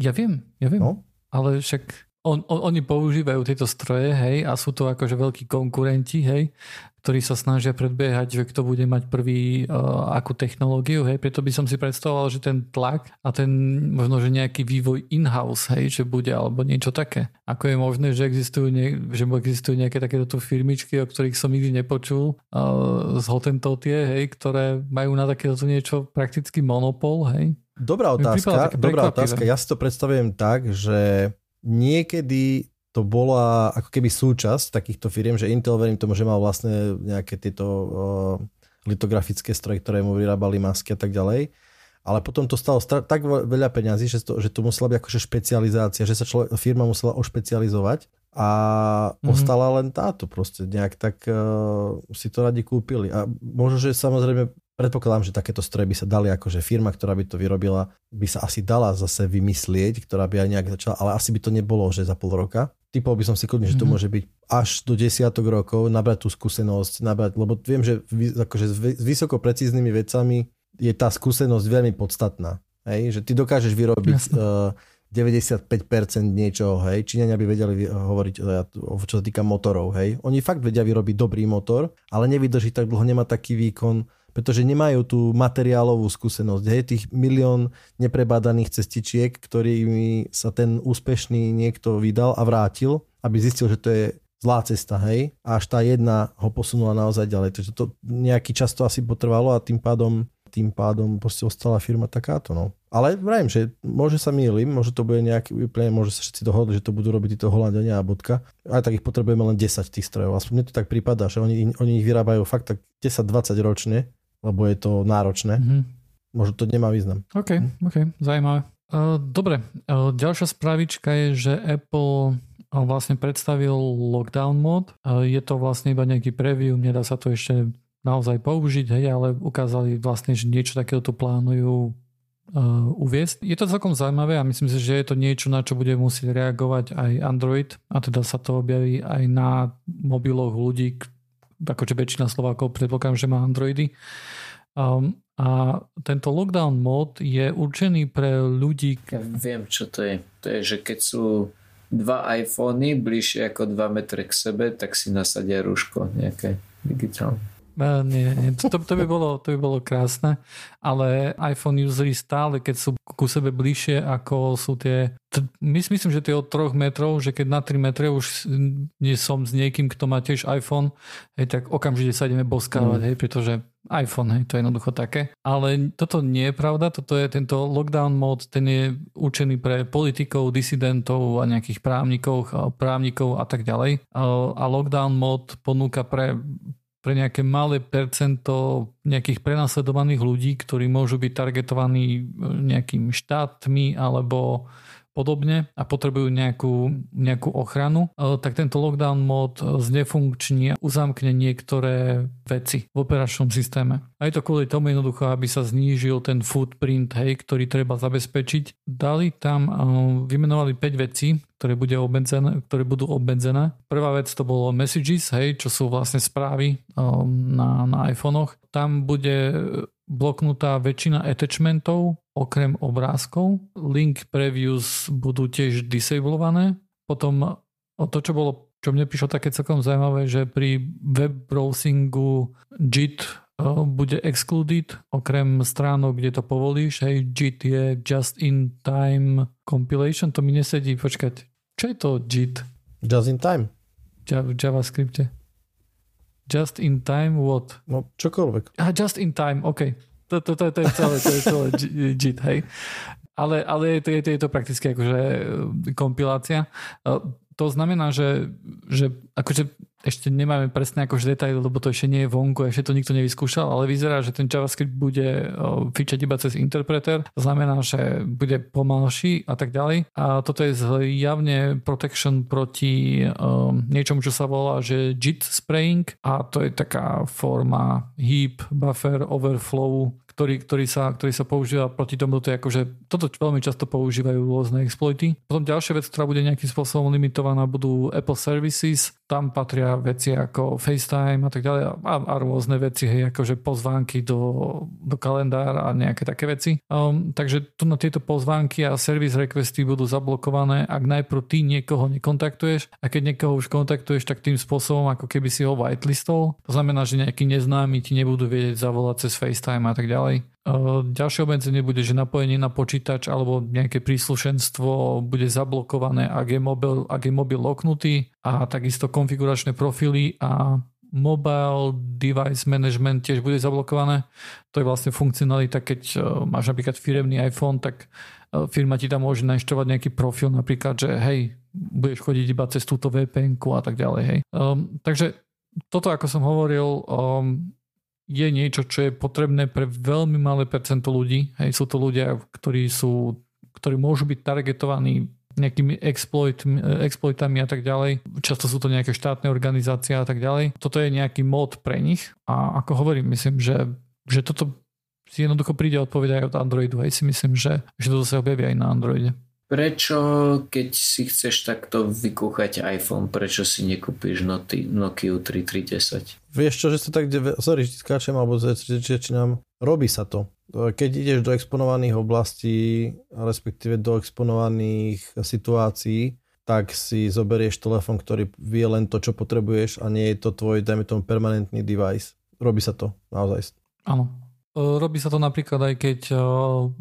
Ja viem, ja viem. No? Ale však on, on, oni používajú tieto stroje, hej, a sú to akože veľkí konkurenti, hej, ktorí sa snažia predbiehať, že kto bude mať prvý uh, akú technológiu, hej, preto by som si predstavoval, že ten tlak a ten možno, že nejaký vývoj in-house, hej, že bude, alebo niečo také. Ako je možné, že existujú, nie, že existujú nejaké takéto firmičky, o ktorých som nikdy nepočul, uh, z Hotentotie, hej, ktoré majú na takéto niečo prakticky monopol, hej. Dobrá otázka, dobrá otázka. Ja si to predstavujem tak, že niekedy to bola ako keby súčasť takýchto firiem, že Intel verím tomu, že mal vlastne nejaké tieto uh, litografické stroje, ktoré mu vyrábali masky a tak ďalej. Ale potom to stalo stra- tak veľa peňazí, že to, že to musela byť akože špecializácia, že sa človek, firma musela ošpecializovať a mm-hmm. ostala len táto proste. Nejak tak uh, si to radi kúpili. A možno, že samozrejme Predpokladám, že takéto stroje by sa dali, akože firma, ktorá by to vyrobila, by sa asi dala zase vymyslieť, ktorá by aj nejak začala, ale asi by to nebolo, že za pol roka. Typol by som si kľudne, mm-hmm. že to mhm. môže byť až do desiatok rokov, nabrať tú skúsenosť, nabrať, lebo viem, že akože s vysoko precíznymi vecami je tá skúsenosť veľmi podstatná. Hej? Že ty dokážeš vyrobiť uh, 95% niečoho, hej. Číňania by vedeli hovoriť, čo sa týka motorov, hej. Oni fakt vedia vyrobiť dobrý motor, ale nevydrží tak dlho, nemá taký výkon, pretože nemajú tú materiálovú skúsenosť. Hej, tých milión neprebádaných cestičiek, ktorými sa ten úspešný niekto vydal a vrátil, aby zistil, že to je zlá cesta, hej, a až tá jedna ho posunula naozaj ďalej. Takže to nejaký čas to asi potrvalo a tým pádom tým pádom proste ostala firma takáto, no. Ale vrajím, že môže sa mýlim, môže to bude nejaký úplne, môže sa všetci dohodli, že to budú robiť títo Holandiania a bodka. Aj tak ich potrebujeme len 10 tých strojov. Aspoň mne to tak prípada, že oni, oni ich vyrábajú fakt tak 10-20 ročne lebo je to náročné. Mm-hmm. Možno to nemá význam. OK, OK, zaujímavé. Uh, dobre, uh, ďalšia správička je, že Apple uh, vlastne predstavil lockdown mod. Je to vlastne iba nejaký preview, nedá sa to ešte naozaj použiť, hej, ale ukázali vlastne, že niečo takéto plánujú uh, uviezť. Je to celkom zaujímavé a myslím si, že je to niečo, na čo bude musieť reagovať aj Android a teda sa to objaví aj na mobiloch ľudí, akože väčšina Slovákov predpokladám, že má Androidy. Um, a tento lockdown mod je určený pre ľudí... Ja viem, čo to je. To je, že keď sú dva iPhony bližšie ako 2 metre k sebe, tak si nasadia rúško nejaké digitálne. Uh, nie, nie. To, to, by bolo, to by bolo krásne, ale iPhone usery stále, keď sú ku sebe bližšie, ako sú tie... T- myslím, že tie od 3 metrov, že keď na 3 metre už nie som s niekým, kto má tiež iPhone, hej, tak okamžite sa ideme boskávať, mm. hej, pretože iPhone, hej, to je jednoducho také. Ale toto nie je pravda, toto je tento lockdown mod, ten je určený pre politikov, disidentov a nejakých právnikov, právnikov a tak ďalej. A lockdown mod ponúka pre pre nejaké malé percento nejakých prenasledovaných ľudí, ktorí môžu byť targetovaní e, nejakými štátmi alebo podobne a potrebujú nejakú, nejakú ochranu, e, tak tento lockdown mod znefunkční a uzamkne niektoré veci v operačnom systéme. A je to kvôli tomu jednoducho, aby sa znížil ten footprint, hej, ktorý treba zabezpečiť. Dali tam, e, vymenovali 5 vecí, ktoré, bude obmedzené, ktoré budú obmedzené. Prvá vec to bolo messages, hej, čo sú vlastne správy um, na, na iPhonech. Tam bude bloknutá väčšina attachmentov okrem obrázkov. Link previews budú tiež disablované. Potom to, čo bolo, čo mne prišlo také celkom zaujímavé, že pri web browsingu JIT bude excluded, okrem stránok, kde to povolíš. Hej, JIT je Just in Time Compilation, to mi nesedí. Počkať, čo je to JIT? Just in Time. V JavaScripte. Just in time what? No čokoľvek. A just in time, OK. To, to, to, to je celé, to je celé JIT, hej. Ale, ale je, to, je, to, je to prakticky akože kompilácia. To znamená, že, že akože ešte nemáme presne akože detaily, lebo to ešte nie je vonku, ešte to nikto nevyskúšal, ale vyzerá, že ten JavaScript bude fičať iba cez interpreter, to znamená, že bude pomalší a tak ďalej. A toto je javne protection proti um, niečomu, čo sa volá, že JIT spraying a to je taká forma heap, buffer, overflow ktorý, ktorý, sa, ktorý sa používa proti tomu, to je akože, toto veľmi často používajú rôzne exploity. Potom ďalšia vec, ktorá bude nejakým spôsobom limitovaná, budú Apple Services, tam patria veci ako FaceTime a tak ďalej a, a rôzne veci, hej, akože pozvánky do, do kalendára a nejaké také veci. Um, takže tu na tieto pozvánky a service requesty budú zablokované, ak najprv ty niekoho nekontaktuješ a keď niekoho už kontaktuješ, tak tým spôsobom, ako keby si ho whitelistol. To znamená, že nejakí neznámi ti nebudú vedieť zavolať cez FaceTime a tak ďalej. Ďalšie obmedzenie bude, že napojenie na počítač alebo nejaké príslušenstvo bude zablokované, ak je mobil, ak je mobil loknutý a takisto konfiguračné profily a mobile device management tiež bude zablokované. To je vlastne funkcionalita, keď máš napríklad firemný iPhone, tak firma ti tam môže nainštovať nejaký profil, napríklad, že hej, budeš chodiť iba cez túto vpn a tak ďalej. Hej. Um, takže toto, ako som hovoril, um, je niečo, čo je potrebné pre veľmi malé percento ľudí. Hej, sú to ľudia, ktorí, sú, ktorí môžu byť targetovaní nejakými exploit, exploitami a tak ďalej. Často sú to nejaké štátne organizácie a tak ďalej. Toto je nejaký mód pre nich a ako hovorím, myslím, že, že toto si jednoducho príde odpoveď aj od Androidu. Hej, si myslím, že, že toto sa objaví aj na Androide. Prečo, keď si chceš takto vykúchať iPhone, prečo si nekúpiš Nokia 3310? Vieš čo, že sa tak, sorry, skáčem, alebo nám robí sa to. Keď ideš do exponovaných oblastí, respektíve do exponovaných situácií, tak si zoberieš telefon, ktorý vie len to, čo potrebuješ a nie je to tvoj, dajme tomu, permanentný device. Robí sa to, naozaj. Áno, Robí sa to napríklad aj keď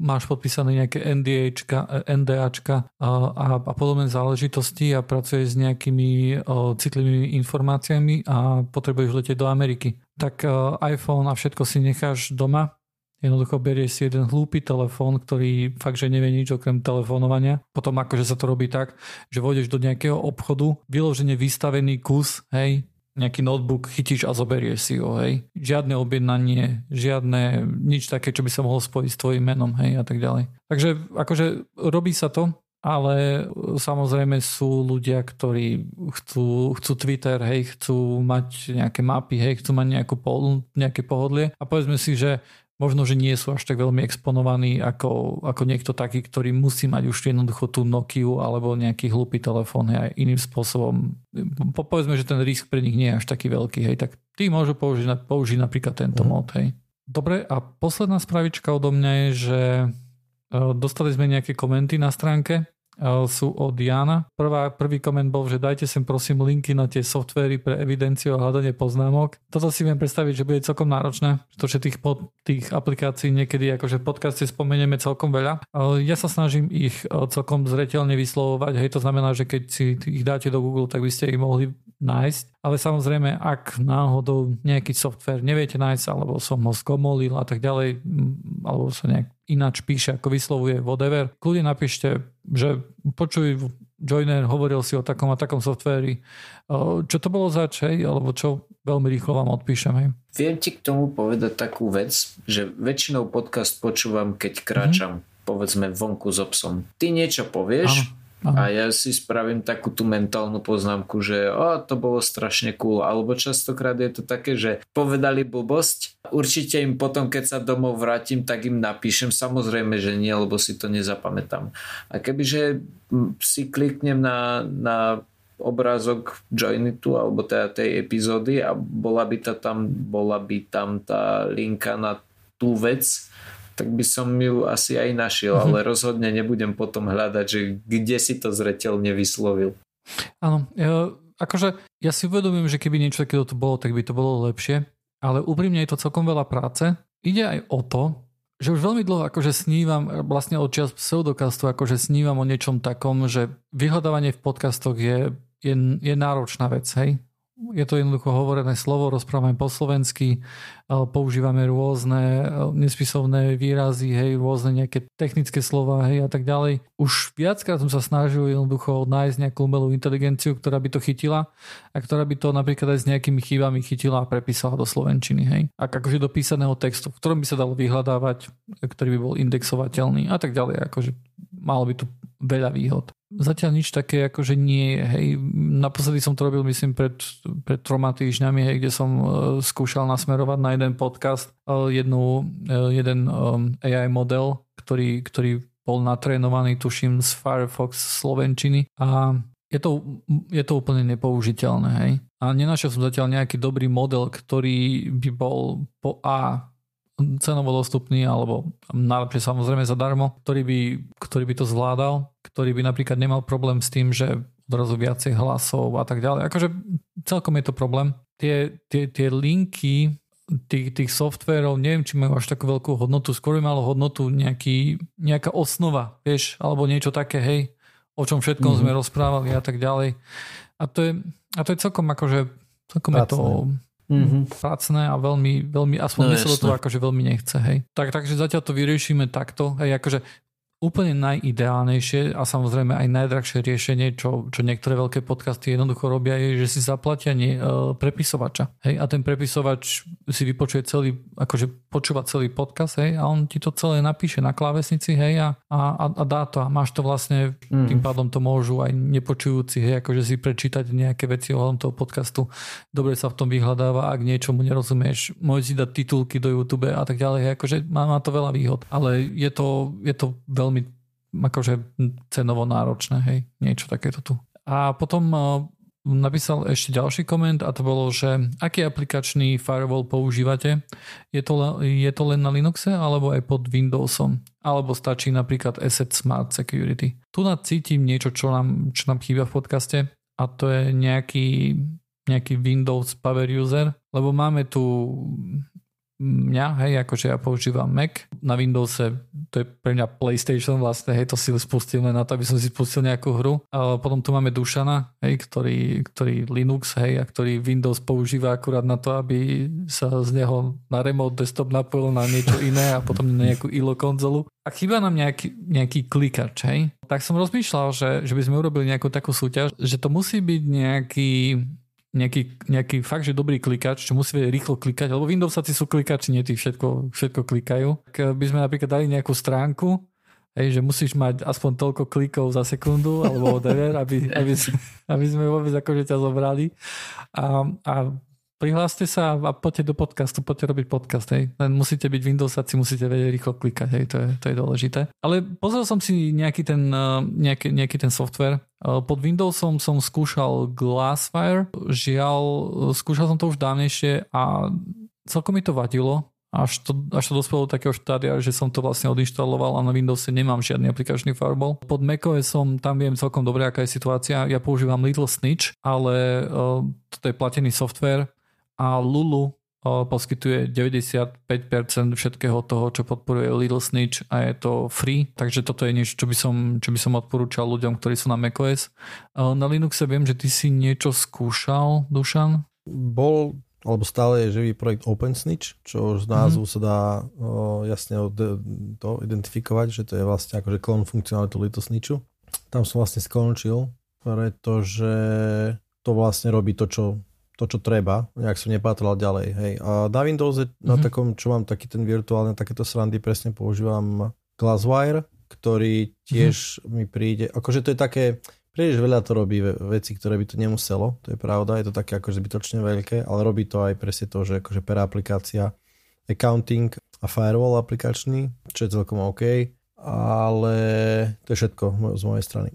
máš podpísané nejaké NDAčka, NDAčka a, a podobné záležitosti a pracuješ s nejakými citlivými informáciami a potrebuješ letieť do Ameriky. Tak iPhone a všetko si necháš doma, Jednoducho berieš si jeden hlúpy telefón, ktorý fakt, že nevie nič okrem telefonovania. Potom akože sa to robí tak, že vôjdeš do nejakého obchodu, vyložene vystavený kus, hej, nejaký notebook chytíš a zoberieš si ho, hej. Žiadne objednanie, žiadne, nič také, čo by sa mohlo spojiť s tvojim menom, hej, a tak ďalej. Takže akože robí sa to, ale samozrejme sú ľudia, ktorí chcú, chcú Twitter, hej, chcú mať nejaké mapy, hej, chcú mať nejakú, nejaké pohodlie a povedzme si, že možno, že nie sú až tak veľmi exponovaní ako, ako niekto taký, ktorý musí mať už jednoducho tú Nokiu alebo nejaký hlupý telefón aj iným spôsobom. Po, povedzme, že ten risk pre nich nie je až taký veľký, hej, tak tí môžu použiť, použiť napríklad tento mm. mod, hej. Dobre, a posledná spravička odo mňa je, že e, dostali sme nejaké komenty na stránke sú od Jana. Prvá, prvý koment bol, že dajte sem prosím linky na tie softvery pre evidenciu a hľadanie poznámok. Toto si viem predstaviť, že bude celkom náročné, pretože tých, pod, tých aplikácií niekedy akože v podcaste spomenieme celkom veľa. Ja sa snažím ich celkom zretelne vyslovovať, hej, to znamená, že keď si ich dáte do Google, tak by ste ich mohli nájsť. Ale samozrejme, ak náhodou nejaký software neviete nájsť, alebo som ho skomolil a tak ďalej, alebo sa nejak ináč píše, ako vyslovuje whatever, kľudne napíšte, že počuj, Joiner hovoril si o takom a takom softvéri. Čo to bolo zač, hej? Alebo čo veľmi rýchlo vám odpíšem, hej? Viem ti k tomu povedať takú vec, že väčšinou podcast počúvam, keď kráčam. Mm-hmm povedzme vonku so psom. Ty niečo povieš, Aha Aha. A ja si spravím takú tú mentálnu poznámku, že o, to bolo strašne cool. Alebo častokrát je to také, že povedali blbosť. Určite im potom, keď sa domov vrátim, tak im napíšem. Samozrejme, že nie, lebo si to nezapamätám. A kebyže si kliknem na, na obrázok Joinitu alebo teda tej epizódy a bola by, ta tam, bola by tam tá linka na tú vec, tak by som ju asi aj našiel, mm-hmm. ale rozhodne nebudem potom hľadať, že kde si to zreteľne vyslovil. Áno, ja, akože ja si uvedomím, že keby niečo takéto tu bolo, tak by to bolo lepšie, ale úprimne je to celkom veľa práce. Ide aj o to, že už veľmi dlho akože snívam, vlastne od čas pseudokastu, akože snívam o niečom takom, že vyhľadávanie v podcastoch je, je, je náročná vec, hej je to jednoducho hovorené slovo, rozprávame po slovensky, používame rôzne nespisovné výrazy, hej, rôzne nejaké technické slova, hej a tak ďalej. Už viackrát som sa snažil jednoducho nájsť nejakú umelú inteligenciu, ktorá by to chytila a ktorá by to napríklad aj s nejakými chybami chytila a prepísala do slovenčiny, hej. A akože do písaného textu, v ktorom by sa dalo vyhľadávať, ktorý by bol indexovateľný a tak ďalej, akože malo by tu veľa výhod. Zatiaľ nič také akože nie. Hej. Naposledy som to robil myslím pred, pred troma týždňami, hej, kde som uh, skúšal nasmerovať na jeden podcast uh, jednu, uh, jeden um, AI model, ktorý, ktorý bol natrénovaný, tuším, z Firefox Slovenčiny a je to, je to úplne nepoužiteľné. Hej. A nenašiel som zatiaľ nejaký dobrý model, ktorý by bol po A cenovo dostupný alebo najlepšie samozrejme zadarmo, ktorý by, ktorý by to zvládal, ktorý by napríklad nemal problém s tým, že odrazu viacej hlasov a tak ďalej. Akože celkom je to problém. Tie, tie, tie linky tých, tých softverov, neviem, či majú až takú veľkú hodnotu, skôr by malo hodnotu nejaký, nejaká osnova, vieš, alebo niečo také, hej, o čom všetkom mm-hmm. sme rozprávali a tak ďalej. A to je, a to je celkom akože, celkom Pracné. je to mm-hmm. pracné a veľmi, veľmi aspoň no, sa do toho akože veľmi nechce, hej. Tak, takže zatiaľ to vyriešime takto, hej, akože úplne najideálnejšie a samozrejme aj najdrahšie riešenie, čo, čo niektoré veľké podcasty jednoducho robia, je, že si zaplatia nie, uh, prepisovača. Hej, a ten prepisovač si vypočuje celý, akože počúva celý podcast, hej, a on ti to celé napíše na klávesnici, hej, a, a, a dá to. A máš to vlastne, mm. tým pádom to môžu aj nepočujúci, hej, akože si prečítať nejaké veci ohľadom toho podcastu. Dobre sa v tom vyhľadáva, ak niečomu nerozumieš, môžeš si dať titulky do YouTube a tak ďalej, hej, akože má, má to veľa výhod, ale je to, je to veľmi akože cenovo náročné, hej, niečo takéto tu. A potom uh, napísal ešte ďalší koment a to bolo, že aký aplikačný firewall používate? Je to, je to len na Linuxe alebo aj pod Windowsom? Alebo stačí napríklad Asset Smart Security? Tu cítim niečo, čo nám, čo nám chýba v podcaste a to je nejaký, nejaký Windows Power User, lebo máme tu mňa, hej, akože ja používam Mac, na Windowse to je pre mňa PlayStation vlastne, hej, to si spustím len na to, aby som si spustil nejakú hru. A potom tu máme Dušana, hej, ktorý, ktorý Linux, hej, a ktorý Windows používa akurát na to, aby sa z neho na remote desktop napojil na niečo iné a potom na nejakú ILO konzolu. A chýba nám nejaký, nejaký klikač, hej. Tak som rozmýšľal, že, že by sme urobili nejakú takú súťaž, že to musí byť nejaký nejaký, nejaký fakt, že dobrý klikač, čo musí rýchlo klikať, lebo Windowsáci sú klikači, nie tí všetko, všetko klikajú. Ak by sme napríklad dali nejakú stránku, hej, že musíš mať aspoň toľko klikov za sekundu alebo whatever, aby, aby, aby sme vôbec akože ťa zobrali. A, a prihláste sa a poďte do podcastu, poďte robiť podcast, hej. Len musíte byť Windowsáci, musíte vedieť rýchlo klikať, hej, to je, to je dôležité. Ale pozrel som si nejaký ten, eh, nejaký, nejaký ten software. Eh, pod Windowsom som skúšal Glassfire, žiaľ, skúšal som to už dávnejšie a celkom mi to vadilo, až to, až to dospelo do takého štádia, že som to vlastne odinštaloval a na Windowse nemám žiadny aplikačný firewall. Pod macOS som, tam viem celkom dobre, aká je situácia. Ja používam Little Snitch, ale uh, toto je platený software, a Lulu poskytuje 95% všetkého toho, čo podporuje Little Snitch a je to free, takže toto je niečo, čo by som, čo by som odporúčal ľuďom, ktorí sú na macOS. Na Linuxe viem, že ty si niečo skúšal, Dušan? Bol alebo stále je živý projekt OpenSnitch, čo z názvu mm-hmm. sa dá o, jasne od, to identifikovať, že to je vlastne akože klon funkcionalitu Little Snitchu. Tam som vlastne skončil, pretože to vlastne robí to, čo to, čo treba, nejak som nepátral ďalej. Hej. A na Windowse, mm-hmm. na mhm. takom, čo mám taký ten virtuálne, takéto srandy, presne používam Glasswire, ktorý tiež mm-hmm. mi príde, akože to je také, príliš veľa to robí veci, ktoré by to nemuselo, to je pravda, je to také akože zbytočne veľké, ale robí to aj presne to, že akože per aplikácia accounting a firewall aplikačný, čo je celkom OK, ale to je všetko z mojej strany.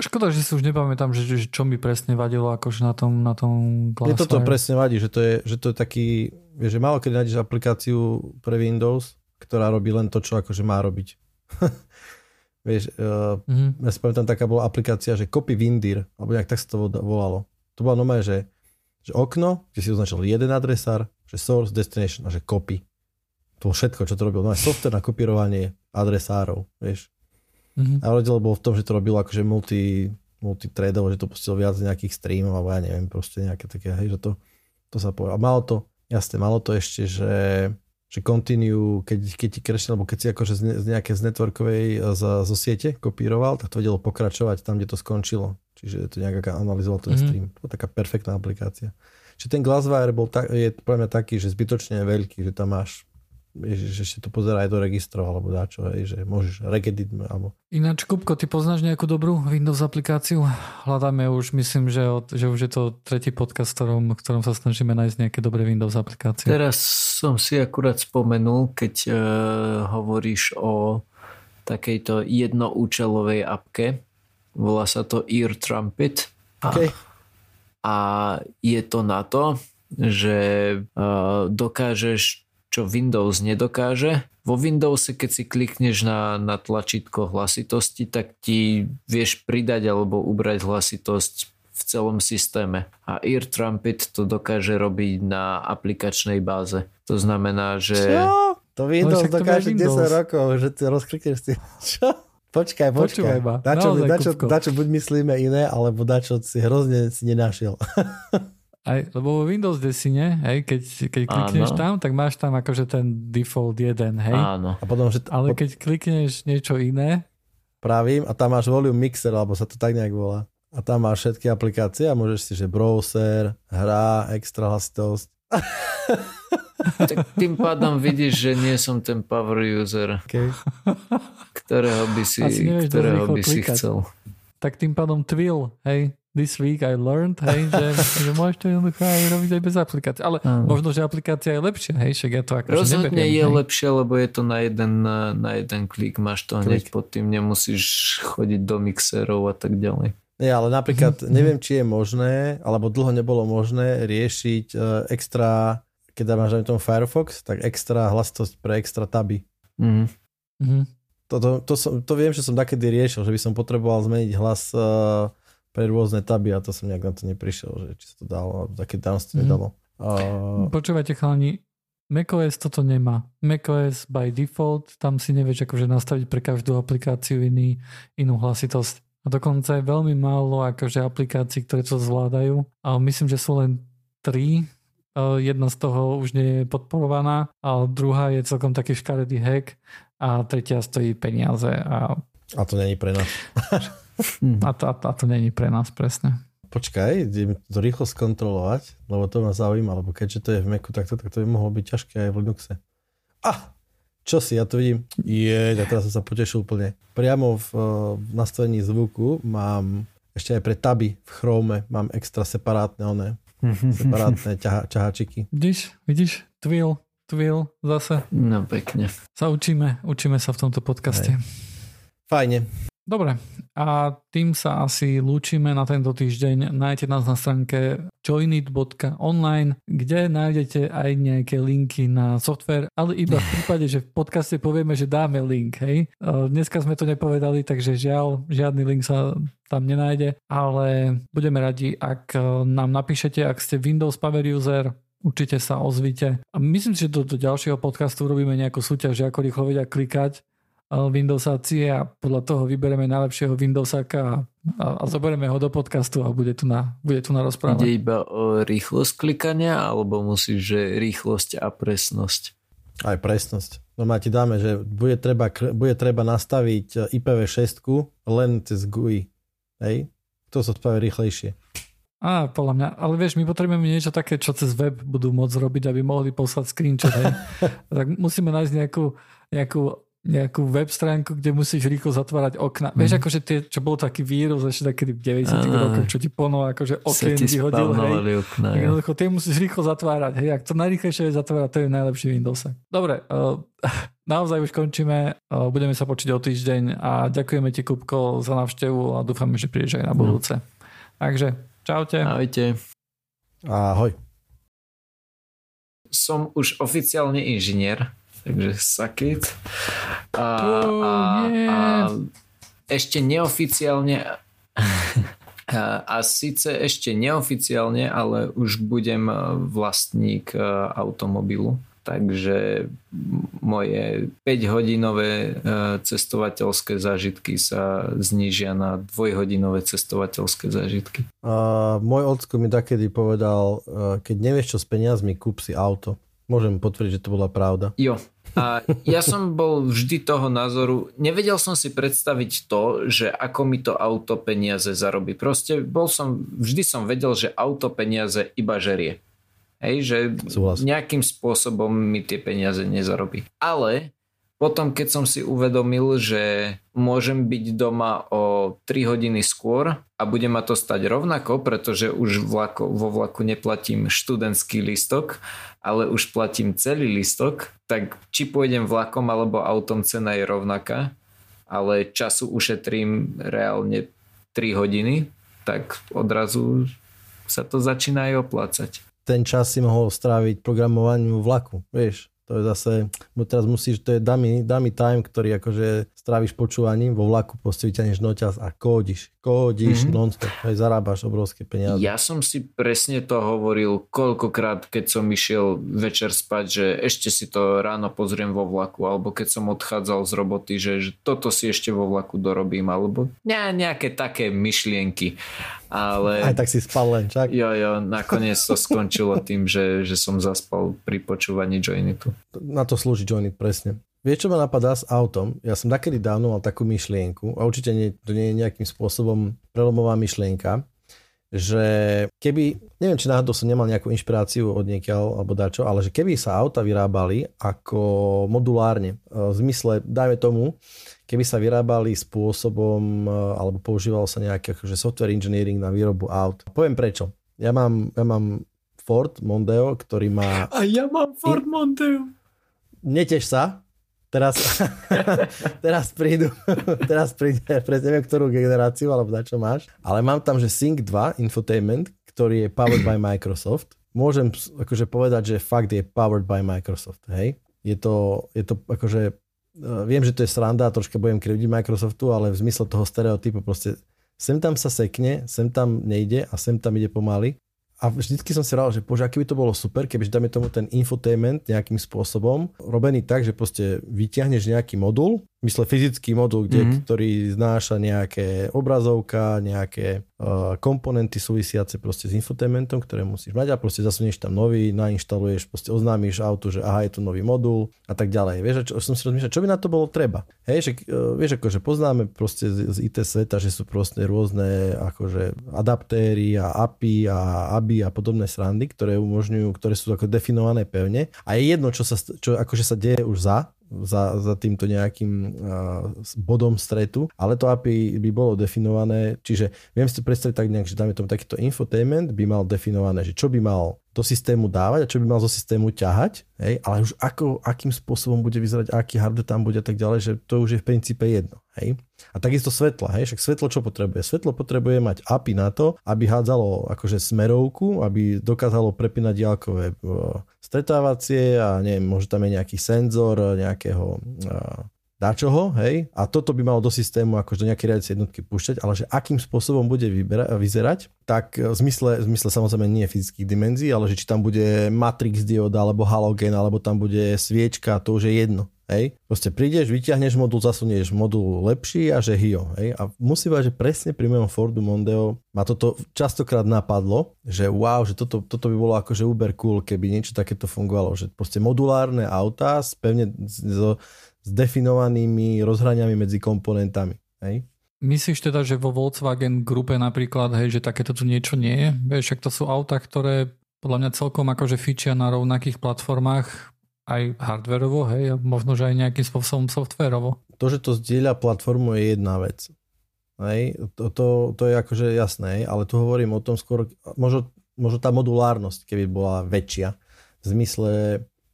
Škoda, že si už nepamätám, že, že čo mi presne vadilo akože na tom, na tom Glassfire. Je toto presne vadí, že to je, že to je taký, vieš, že málo kedy nájdeš aplikáciu pre Windows, ktorá robí len to, čo akože má robiť. vieš, uh, mm-hmm. ja si pamätám, taká bola aplikácia, že Copy Windir, alebo nejak tak sa to volalo. To bolo normálne, že, že okno, kde si označil jeden adresár, že source, destination a že copy. To bolo všetko, čo to robil. No software na kopírovanie adresárov, vieš. Mm-hmm. A rozdiel bol v tom, že to robilo akože multi, multitredovo, že to pustilo viac nejakých streamov, alebo ja neviem, proste nejaké také, hej, že to, to sa povedal. A malo to, jasne, malo to ešte, že, že continue, keď, keď ti krešne, alebo keď si akože z, z nejaké z networkovej, z, zo siete kopíroval, tak to vedelo pokračovať tam, kde to skončilo. Čiže to nejak analyzoval ten mm-hmm. stream. To je taká perfektná aplikácia. Čiže ten Glasswire bol tak, je pre mňa taký, že zbytočne veľký, že tam máš že ešte to pozerá aj do registrov alebo dačo, hej, že môžeš regedit alebo... Ináč, Kupko, ty poznáš nejakú dobrú Windows aplikáciu? Hľadáme už, myslím, že, od, že už je to tretí podcast, ktorom, ktorom sa snažíme nájsť nejaké dobré Windows aplikácie. Teraz som si akurát spomenul, keď uh, hovoríš o takejto jednoúčelovej apke, volá sa to Ear Trumpet. Okay. A, a je to na to, že uh, dokážeš čo Windows nedokáže. Vo Windowse, keď si klikneš na, na tlačítko hlasitosti, tak ti vieš pridať alebo ubrať hlasitosť v celom systéme. A Ear Trumpet to dokáže robiť na aplikačnej báze. To znamená, že... Čo? To Windows no, dokáže Windows. 10 rokov, že ty rozklikneš si... Čo? Počkaj, počkaj. Dačo, dačo, dačo buď myslíme iné, alebo dačo si hrozne si nenašiel. Aj, lebo vo Windows 10, hej, keď, keď klikneš Áno. tam, tak máš tam akože ten default jeden, hej. Áno. A potom, že, Ale keď klikneš niečo iné... Pravím, a tam máš volume mixer, alebo sa to tak nejak volá. A tam máš všetky aplikácie a môžeš si, že browser, hra, extra hlasitosť. tak tým pádom vidíš, že nie som ten power user, okay. ktorého by si, ktorého by si chcel. Tak tým pádom Twill, hej, this week I learned, hej, že, že môžeš to jednoducho aj robiť aj bez aplikácie. Ale uh. možno, že aplikácia je lepšia, hej, však ja to ako Rozhodne neberiem, je hej. lepšia, lebo je to na jeden, na jeden klik, máš to hneď klik. pod tým, nemusíš chodiť do mixerov a tak ďalej. Nie, ale napríklad mm-hmm. neviem, či je možné, alebo dlho nebolo možné riešiť uh, extra, keď máš na tom Firefox, tak extra hlasitosť pre extra taby. Mm-hmm. Mm-hmm. To, to, to, som, to viem, že som takedy riešil, že by som potreboval zmeniť hlas uh, pre rôzne taby a to som nejak na to neprišiel, že či sa to dalo, alebo také dánstvo mm. nedalo. Uh... Počúvajte chalani, macOS toto nemá. macOS by default, tam si nevieš akože nastaviť pre každú aplikáciu iný, inú hlasitosť. A dokonca je veľmi málo akože aplikácií, ktoré to zvládajú. A myslím, že sú len tri. Jedna z toho už nie je podporovaná, a druhá je celkom taký škaredý hack a tretia stojí peniaze. A, a to není pre nás. Hm. A to, a, to, a to není pre nás presne. Počkaj, idem to rýchlo skontrolovať, lebo to ma zaujíma, lebo keďže to je v Macu takto, tak to by mohlo byť ťažké aj v Linuxe. Ah, čo si, ja to vidím. Je, ja teraz som sa potešil úplne. Priamo v, v nastavení zvuku mám ešte aj pre taby v Chrome mám extra separátne one, separátne ťaha, ťahačiky. Vidíš, vidíš, Twill, Twill zase. No pekne. Sa učíme, učíme sa v tomto podcaste. Hej. Fajne. Dobre, a tým sa asi lúčime na tento týždeň. Nájdete nás na stránke joinit.online, kde nájdete aj nejaké linky na software, ale iba v prípade, že v podcaste povieme, že dáme link. Hej? Dneska sme to nepovedali, takže žiaľ, žiadny link sa tam nenájde, ale budeme radi, ak nám napíšete, ak ste Windows Power User, určite sa ozvite. A myslím si, že do, do ďalšieho podcastu robíme nejakú súťaž, ako rýchlo vedia klikať Windowsáci a podľa toho vyberieme najlepšieho Windowsáka a, a zoberieme ho do podcastu a bude tu na, bude tu na rozprávať. Ide iba o rýchlosť klikania alebo musíš, že rýchlosť a presnosť? Aj presnosť. No ma ti dáme, že bude treba, bude treba nastaviť IPv6 len cez GUI. Hej? To sa spraví rýchlejšie. Á, podľa mňa. Ale vieš, my potrebujeme niečo také, čo cez web budú môcť robiť, aby mohli poslať screenshot. Tak musíme nájsť nejakú, nejakú nejakú web stránku, kde musíš rýchlo zatvárať okna. Mm. Vieš, akože tie, čo bol taký vírus ešte takedy v 90 rokoch, čo ti plno akože okien vyhodil, hej. Okna, Jednoducho, tie musíš rýchlo zatvárať, hej. Ak to najrýchlejšie je zatvárať, to je najlepší Windows. Dobre, uh, naozaj už končíme, uh, budeme sa počuť o týždeň a ďakujeme ti, Kupko, za návštevu a dúfame, že prídeš aj na budúce. No. Takže, čaute. Ahojte. Ahoj. Som už oficiálne inžinier takže sakit. A, a, a ešte neoficiálne a, a síce ešte neoficiálne, ale už budem vlastník e, automobilu takže moje 5-hodinové e, cestovateľské zážitky sa znížia na dvojhodinové cestovateľské zážitky. Uh, môj ocko mi takedy povedal, uh, keď nevieš čo s peniazmi, kúp si auto. Môžem potvrdiť, že to bola pravda. Jo. A ja som bol vždy toho názoru, nevedel som si predstaviť to, že ako mi to auto peniaze zarobí. Proste bol som, vždy som vedel, že auto peniaze iba žerie. Hej, že Súhlas. nejakým spôsobom mi tie peniaze nezarobí. Ale potom, keď som si uvedomil, že môžem byť doma o 3 hodiny skôr a bude ma to stať rovnako, pretože už vlako, vo vlaku neplatím študentský listok, ale už platím celý listok, tak či pôjdem vlakom alebo autom cena je rovnaká, ale času ušetrím reálne 3 hodiny, tak odrazu sa to začína aj oplácať. Ten čas si mohol stráviť programovaniu vlaku, vieš to je zase, teraz musíš, to je dummy, dummy time, ktorý akože stráviš počúvaním, vo vlaku proste vyťahneš noťaz a kódiš, kódiš mm-hmm. non-stop, aj zarábaš obrovské peniaze. Ja som si presne to hovoril koľkokrát, keď som išiel večer spať, že ešte si to ráno pozriem vo vlaku, alebo keď som odchádzal z roboty, že, že toto si ešte vo vlaku dorobím, alebo ne, nejaké také myšlienky ale... Aj tak si spal len, čak? Jo, jo, nakoniec to skončilo tým, že, že som zaspal pri počúvaní Joinitu. Na to slúži Joinit, presne. Vieš, čo ma napadá s autom? Ja som takedy dávno mal takú myšlienku, a určite nie, to nie je nejakým spôsobom prelomová myšlienka, že keby, neviem, či náhodou som nemal nejakú inšpiráciu od niekiaľ alebo dačo, ale že keby sa auta vyrábali ako modulárne, v zmysle, dajme tomu, keby sa vyrábali spôsobom, e, alebo používal sa nejaký akože software engineering na výrobu aut. Poviem prečo. Ja mám, ja mám Ford Mondeo, ktorý má... A ja mám Ford. Mondeo. Netež sa. Teraz, teraz prídu, teraz príde, presne neviem, ktorú generáciu, alebo na čo máš. Ale mám tam, že Sync 2 Infotainment, ktorý je powered by Microsoft. Môžem akože povedať, že fakt je powered by Microsoft, hej. Je to, je to akože Eh, viem, že to je sranda troška budem krivdiť Microsoftu, ale v zmysle toho stereotypu proste sem tam sa sekne, sem tam nejde a sem tam ide pomaly. A vždycky som si hovoril, že bože, aký by to bolo super, keby dáme tomu ten infotainment nejakým spôsobom, robený tak, že proste vyťahneš nejaký modul, mysle fyzický modul, kde, mm-hmm. ktorý znáša nejaké obrazovka, nejaké komponenty súvisiace proste s infotainmentom, ktoré musíš mať a proste zasunieš tam nový, nainštaluješ, proste oznámiš autu, že aha, je tu nový modul a tak ďalej. Vieš, čo, som si rozmýšľal, čo by na to bolo treba? Hej, že, uh, vieš, akože poznáme proste z, z IT sveta, že sú proste rôzne akože adaptéry a API a ABI a podobné srandy, ktoré umožňujú, ktoré sú ako definované pevne a je jedno, čo sa, čo akože sa deje už za, za, za týmto nejakým uh, bodom stretu, ale to API by bolo definované, čiže viem si predstaviť tak nejak, že dáme tomu takýto infotainment by mal definované, že čo by mal do systému dávať a čo by mal zo systému ťahať, hej, ale už ako, akým spôsobom bude vyzerať, aký hardware tam bude a tak ďalej, že to už je v princípe jedno. Hej. A takisto svetla, hej, však svetlo čo potrebuje? Svetlo potrebuje mať API na to, aby hádzalo akože smerovku, aby dokázalo prepínať diálkové stretávacie a neviem, možno tam je nejaký senzor nejakého dačoho, hej, a toto by malo do systému akože do nejaké riadiacej jednotky púšťať, ale že akým spôsobom bude vybera- vyzerať, tak v zmysle, v zmysle samozrejme nie fyzických dimenzií, ale že či tam bude matrix dioda, alebo halogen, alebo tam bude sviečka, to už je jedno. Hej. Proste prídeš, vyťahneš modul, zasunieš modul lepší a že hio. Hej. A musím povedať, že presne pri mojom Fordu Mondeo ma toto častokrát napadlo, že wow, že toto, toto by bolo akože uber cool, keby niečo takéto fungovalo. Že proste modulárne autá s pevne so, s definovanými rozhraniami medzi komponentami. Hej? Myslíš teda, že vo Volkswagen grupe napríklad, hej, že takéto tu niečo nie je? Však to sú auta, ktoré podľa mňa celkom akože fičia na rovnakých platformách, aj hardverovo, hej, a možno, že aj nejakým spôsobom softverovo. To, že to zdieľa platformu je jedna vec. Hej, to, to, to je akože jasné, ale tu hovorím o tom skôr, možno, možno tá modulárnosť, keby bola väčšia, v zmysle,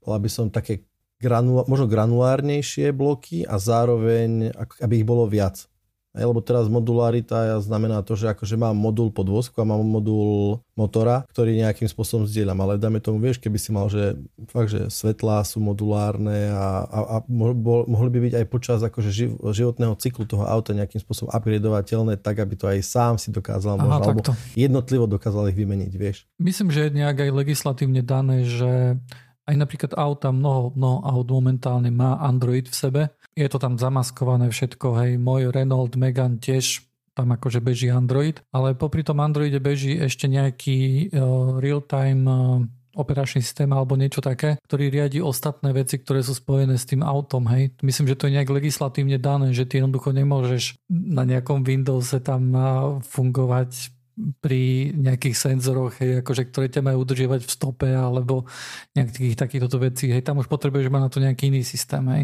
bola by som také granula, možno granulárnejšie bloky a zároveň, aby ich bolo viac. Lebo teraz modularita znamená to, že akože mám modul podvozku a mám modul motora, ktorý nejakým spôsobom zdieľam. Ale dajme tomu, vieš, keby si mal, že fakt, že svetlá sú modulárne a, a, a mohli by byť aj počas akože životného cyklu toho auta nejakým spôsobom upgradeovateľné, tak aby to aj sám si dokázal, Aha, možno, alebo jednotlivo dokázal ich vymeniť, vieš. Myslím, že je nejak aj legislatívne dané, že aj napríklad auta, mnoho, mnoho aut momentálne má Android v sebe je to tam zamaskované všetko, hej, môj Renault Megan tiež tam akože beží Android, ale popri tom Androide beží ešte nejaký uh, real-time uh, operačný systém alebo niečo také, ktorý riadi ostatné veci, ktoré sú spojené s tým autom. Hej. Myslím, že to je nejak legislatívne dané, že ty jednoducho nemôžeš na nejakom Windowse tam fungovať pri nejakých senzoroch, hej, akože, ktoré ťa majú udržiavať v stope alebo nejakých takýchto vecí. Hej, tam už potrebuješ mať na to nejaký iný systém. Hej.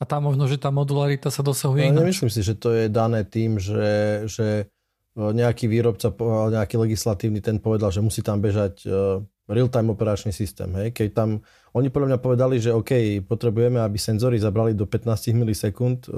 A tam možno, že tá modularita sa dosahuje no, Nemyslím si, že to je dané tým, že, že e, nejaký výrobca, nejaký legislatívny ten povedal, že musí tam bežať e, real-time operačný systém. Hej. Keď tam, oni podľa mňa povedali, že OK, potrebujeme, aby senzory zabrali do 15 milisekúnd, e,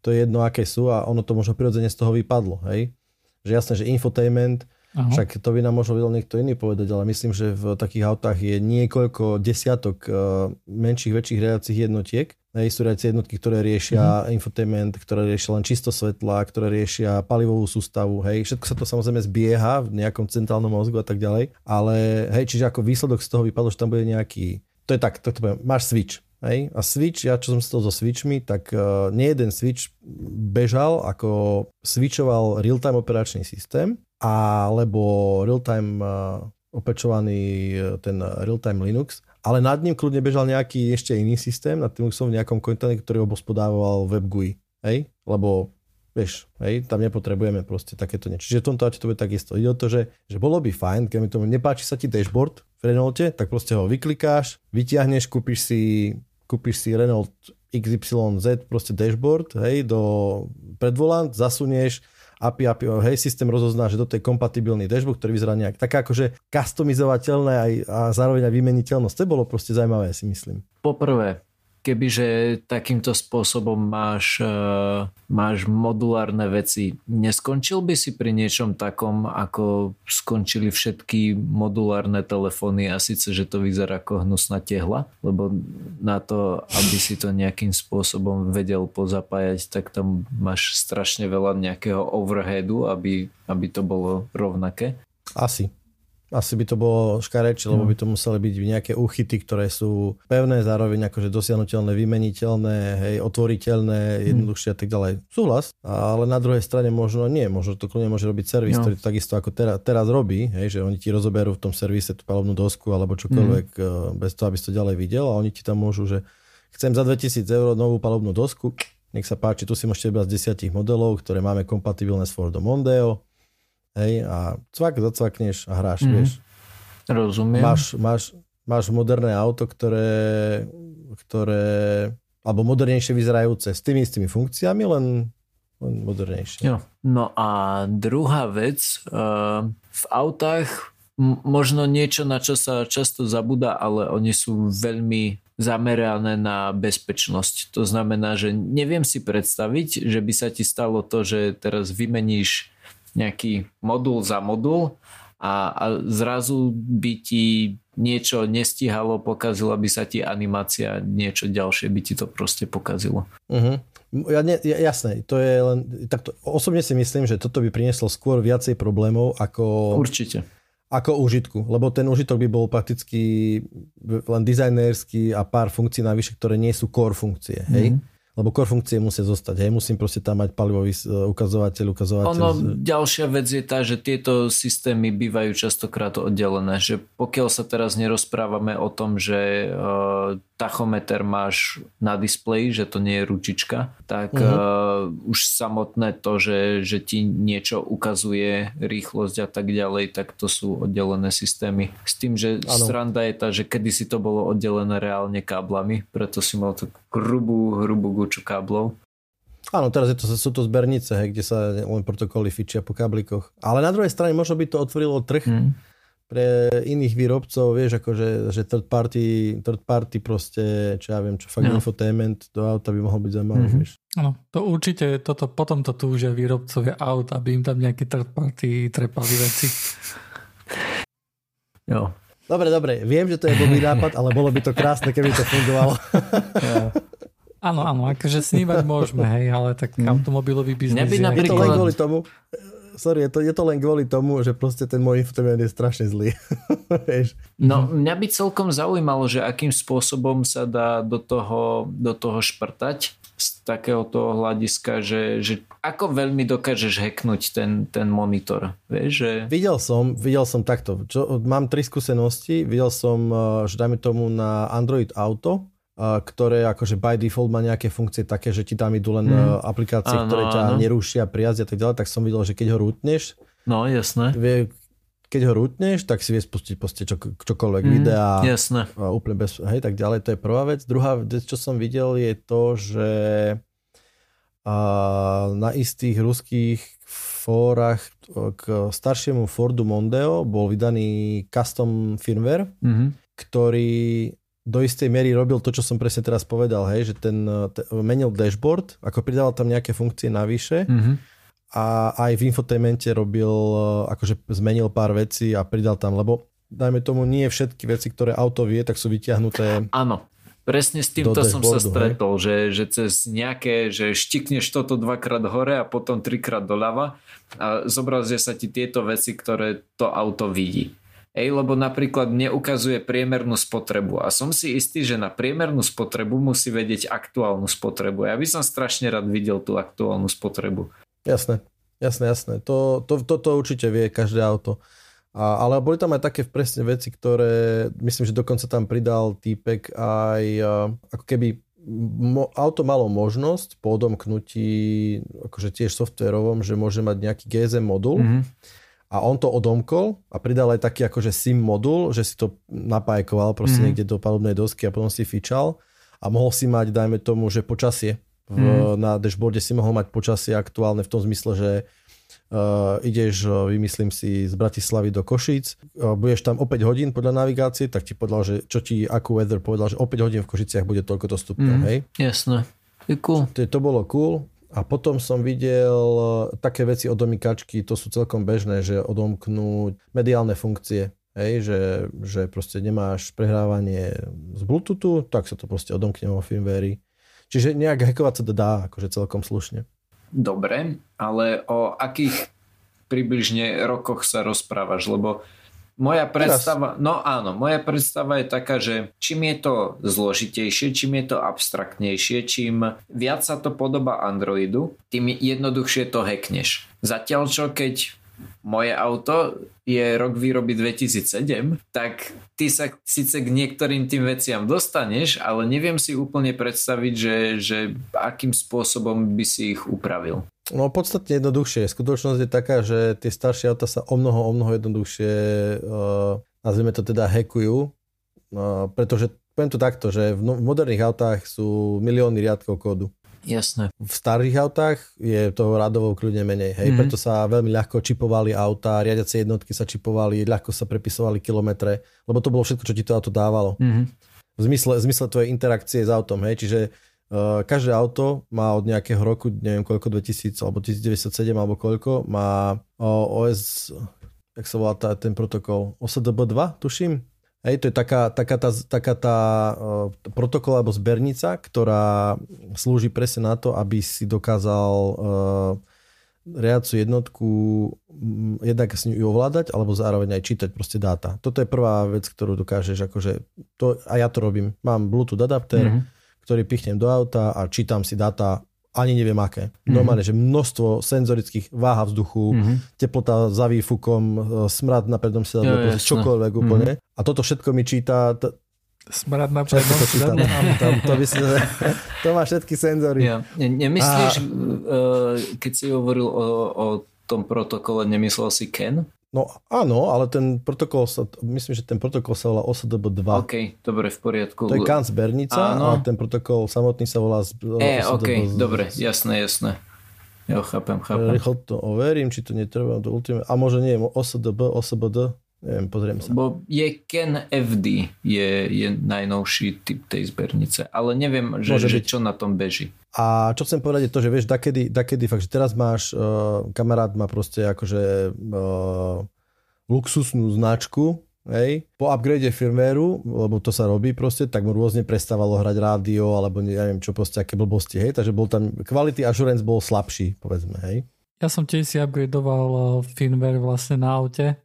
to je jedno, aké sú a ono to možno prirodzene z toho vypadlo. Hej že jasné, že infotainment, Aha. však to by nám možno vedel niekto iný povedať, ale myslím, že v takých autách je niekoľko desiatok uh, menších, väčších riadiacich jednotiek. Hej, sú riadiacie jednotky, ktoré riešia uh-huh. infotainment, ktoré riešia len čisto svetla, ktoré riešia palivovú sústavu. Hej, všetko sa to samozrejme zbieha v nejakom centrálnom mozgu a tak ďalej. Ale hej, čiže ako výsledok z toho vypadlo, že tam bude nejaký... To je tak, to, to poviem, máš switch. Hej? A Switch, ja čo som stol so Switchmi, tak uh, nie jeden Switch bežal, ako switchoval real-time operačný systém, alebo real-time uh, opečovaný uh, ten real-time Linux, ale nad ním kľudne bežal nejaký ešte iný systém, nad tým som v nejakom kontinente, ktorý obospodával WebGUI. Hej? Lebo Vieš, hej, tam nepotrebujeme proste takéto niečo. Čiže v tomto to bude takisto. Ide o to, že, že bolo by fajn, keď mi tomu nepáči sa ti dashboard v Renaulte, tak proste ho vyklikáš, vyťahneš, kúpiš si kúpiš si Renault XYZ proste dashboard, hej, do predvolant, zasunieš, API, API, hej, systém rozozná, že toto je kompatibilný dashboard, ktorý vyzerá nejak také akože customizovateľné aj, a zároveň aj vymeniteľnosť. To bolo proste zaujímavé, si myslím. Poprvé, kebyže takýmto spôsobom máš, e, máš modulárne veci, neskončil by si pri niečom takom, ako skončili všetky modulárne telefóny a síce, že to vyzerá ako hnusná tehla, lebo na to, aby si to nejakým spôsobom vedel pozapájať, tak tam máš strašne veľa nejakého overheadu, aby, aby to bolo rovnaké. Asi. Asi by to bolo škareči, lebo by to museli byť nejaké úchyty, ktoré sú pevné, zároveň akože dosiahnutelné, vymeniteľné, hej, otvoriteľné, hm. jednoduchšie a tak ďalej. Súhlas, ale na druhej strane možno nie, možno to kľudne môže robiť servis, no. ktorý to takisto ako teraz, teraz robí, hej, že oni ti rozoberú v tom servise tú palobnú dosku alebo čokoľvek mm. bez toho, aby si to ďalej videl a oni ti tam môžu, že chcem za 2000 eur novú palobnú dosku, nech sa páči, tu si môžete vybrať z desiatich modelov, ktoré máme kompatibilné s Fordom Mondeo, Hej, a cvak, zacvakneš a hráš, mm. vieš. Rozumiem. Máš, máš, máš moderné auto, ktoré, ktoré alebo modernejšie vyzerajúce s tými istými funkciami, len, len modernejšie. Jo. No a druhá vec, uh, v autách možno niečo, na čo sa často zabúda, ale oni sú veľmi zamerané na bezpečnosť. To znamená, že neviem si predstaviť, že by sa ti stalo to, že teraz vymeníš nejaký modul za modul a, a zrazu by ti niečo nestihalo, pokazila by sa ti animácia, niečo ďalšie by ti to proste pokazilo. Uh-huh. Ja, ne, ja, jasné, to je len, takto, osobne si myslím, že toto by prinieslo skôr viacej problémov ako... Určite. Ako užitku, lebo ten užitok by bol prakticky len dizajnerský a pár funkcií navyše, ktoré nie sú core funkcie, hej? Mm-hmm lebo core funkcie musia zostať. Hej, musím proste tam mať palivový e, ukazovateľ, ukazovateľ. Ono, ďalšia vec je tá, že tieto systémy bývajú častokrát oddelené, že pokiaľ sa teraz nerozprávame o tom, že uh, tachometer máš na displeji, že to nie je ručička, tak uh-huh. uh, už samotné to, že, že ti niečo ukazuje rýchlosť a tak ďalej, tak to sú oddelené systémy. S tým, že ano. sranda je tá, že kedysi to bolo oddelené reálne káblami, preto si mal tú hrubú, hrubú guču káblov. Áno, teraz je to, sú to zbernice, hej, kde sa len protokoly fičia po kablikoch. Ale na druhej strane možno by to otvorilo trh hmm. Pre iných výrobcov, vieš, akože, že third party, third party proste, čo ja viem, čo fakt no. infotainment do auta by mohol byť zaujímavý, mm-hmm. vieš. Áno, to určite, toto, potom to túžia výrobcovia aut, aby im tam nejaký third party trepali veci. Jo. Dobre, dobre, viem, že to je dobrý nápad, ale bolo by to krásne, keby to fungovalo. Áno, áno, akože snívať môžeme, hej, ale tak mm. automobilový biznis je... Je to len kvôli tomu, sorry, je to, je to len kvôli tomu, že proste ten môj infotainment je strašne zlý. no, mňa by celkom zaujímalo, že akým spôsobom sa dá do toho, do toho šprtať z takéhoto hľadiska, že, že ako veľmi dokážeš hacknúť ten, ten monitor. Vieš, že... Videl som, videl som takto. Čo, mám tri skúsenosti. Videl som, eh, že dajme tomu na Android Auto, ktoré akože by default má nejaké funkcie také, že ti tam idú len hmm. aplikácie, ano, ktoré ťa ano. nerušia, prijazdia a tak ďalej, tak som videl, že keď ho rootneš, no jasné. Vie, keď ho rootneš, tak si vie spustiť proste čo, čokoľvek, mm, videá, jasné. Úplne bez, hej, tak ďalej, to je prvá vec. Druhá vec, čo som videl, je to, že a na istých ruských fórach k staršiemu Fordu Mondeo bol vydaný custom firmware, mm-hmm. ktorý do istej miery robil to, čo som presne teraz povedal, hej, že ten, ten menil dashboard, ako pridával tam nejaké funkcie navyše mm-hmm. a aj v infotainmente robil, akože zmenil pár vecí a pridal tam, lebo dajme tomu nie všetky veci, ktoré auto vie, tak sú vyťahnuté. Áno, Presne s týmto som sa stretol, že, že cez nejaké, že štikneš toto dvakrát hore a potom trikrát doľava a zobrazia sa ti tieto veci, ktoré to auto vidí. Ej, lebo napríklad neukazuje priemernú spotrebu a som si istý, že na priemernú spotrebu musí vedieť aktuálnu spotrebu. Ja by som strašne rád videl tú aktuálnu spotrebu. Jasné, jasné, jasné. To, to, to, to určite vie každé auto. A, ale boli tam aj také presne veci, ktoré myslím, že dokonca tam pridal týpek aj ako keby mo, auto malo možnosť po odomknutí akože tiež softverovom, že môže mať nejaký GSM modul mm-hmm a on to odomkol a pridal aj taký akože SIM modul, že si to napajkoval proste mm. niekde do palubnej dosky a potom si fičal a mohol si mať, dajme tomu, že počasie. V, mm. Na dashboarde si mohol mať počasie aktuálne v tom zmysle, že uh, ideš, vymyslím si, z Bratislavy do Košíc, uh, budeš tam o 5 hodín podľa navigácie, tak ti povedal, že čo ti, akú weather povedal, že o 5 hodín v Košiciach bude toľko to stupňov, mm. hej? Jasné. Je cool. To, to bolo cool. A potom som videl e, také veci od domykačky, to sú celkom bežné, že odomknúť mediálne funkcie. Hej, že, že proste nemáš prehrávanie z Bluetoothu, tak sa to proste odomkne vo firmware. Čiže nejak hackovať sa to dá, akože celkom slušne. Dobre, ale o akých približne rokoch sa rozprávaš? Lebo moja predstava, Teraz. no áno, moja predstava je taká, že čím je to zložitejšie, čím je to abstraktnejšie, čím viac sa to podoba Androidu, tým jednoduchšie to hackneš. Zatiaľ čo keď moje auto je rok výroby 2007, tak ty sa síce k niektorým tým veciam dostaneš, ale neviem si úplne predstaviť, že, že akým spôsobom by si ich upravil. No podstatne jednoduchšie. Skutočnosť je taká, že tie staršie auta sa o mnoho, o mnoho jednoduchšie, uh, nazvime to teda, hackujú, uh, pretože poviem to takto, že v, no, v moderných autách sú milióny riadkov kódu. Jasné. V starých autách je toho radovo kľudne menej. Hej? Mm-hmm. Preto sa veľmi ľahko čipovali auta, riadiace jednotky sa čipovali, ľahko sa prepisovali kilometre, lebo to bolo všetko, čo ti to auto dávalo. Mm-hmm. V zmysle, v zmysle tvojej interakcie s autom. Hej? Čiže každé auto má od nejakého roku, neviem koľko, 2000 alebo 1907 alebo koľko, má uh, OS, jak sa volá tá, ten protokol, OSDB2, tuším. Hej, to je taká, taká tá, taká tá uh, protokol alebo zbernica, ktorá slúži presne na to, aby si dokázal uh, riadcu jednotku um, jednak s ňou ovládať, alebo zároveň aj čítať proste dáta. Toto je prvá vec, ktorú dokážeš, akože to, a ja to robím. Mám Bluetooth adapter, mm-hmm ktorý pichnem do auta a čítam si data ani neviem aké. Mm-hmm. Normálne, že množstvo senzorických váha vzduchu, mm-hmm. teplota za výfukom, e, smrad na prednom sedadle, čokoľvek úplne. Mm-hmm. A toto všetko mi číta, t- Smrad na to, prednom. no, to, to, by si, to má všetky senzory. Ja. Ne, nemyslíš, a... keď si hovoril o, o tom protokole, nemyslel si Ken? No áno, ale ten protokol, sa, myslím, že ten protokol sa volá OSDB 2. OK, dobre, v poriadku. To je Kant zbernica a ten protokol samotný sa volá e, OSDB. OK, dobre, jasné, jasné. Ja chápem, chápem. Rýchlo to overím, či to netrvá do ultimate. A možno nie, OSDB, OSBD, neviem, pozriem sa. Bo je Ken FD, je, je najnovší typ tej zbernice, ale neviem, že, že čo na tom beží. A čo chcem povedať je to, že vieš, dakedy, dakedy fakt, že teraz máš, uh, kamarát má proste akože uh, luxusnú značku, hej, po upgrade firméru, lebo to sa robí proste, tak mu rôzne prestávalo hrať rádio, alebo neviem čo proste, aké blbosti, hej, takže bol tam, quality assurance bol slabší, povedzme, hej. Ja som tiež si upgradeoval eh, firmware vlastne na aute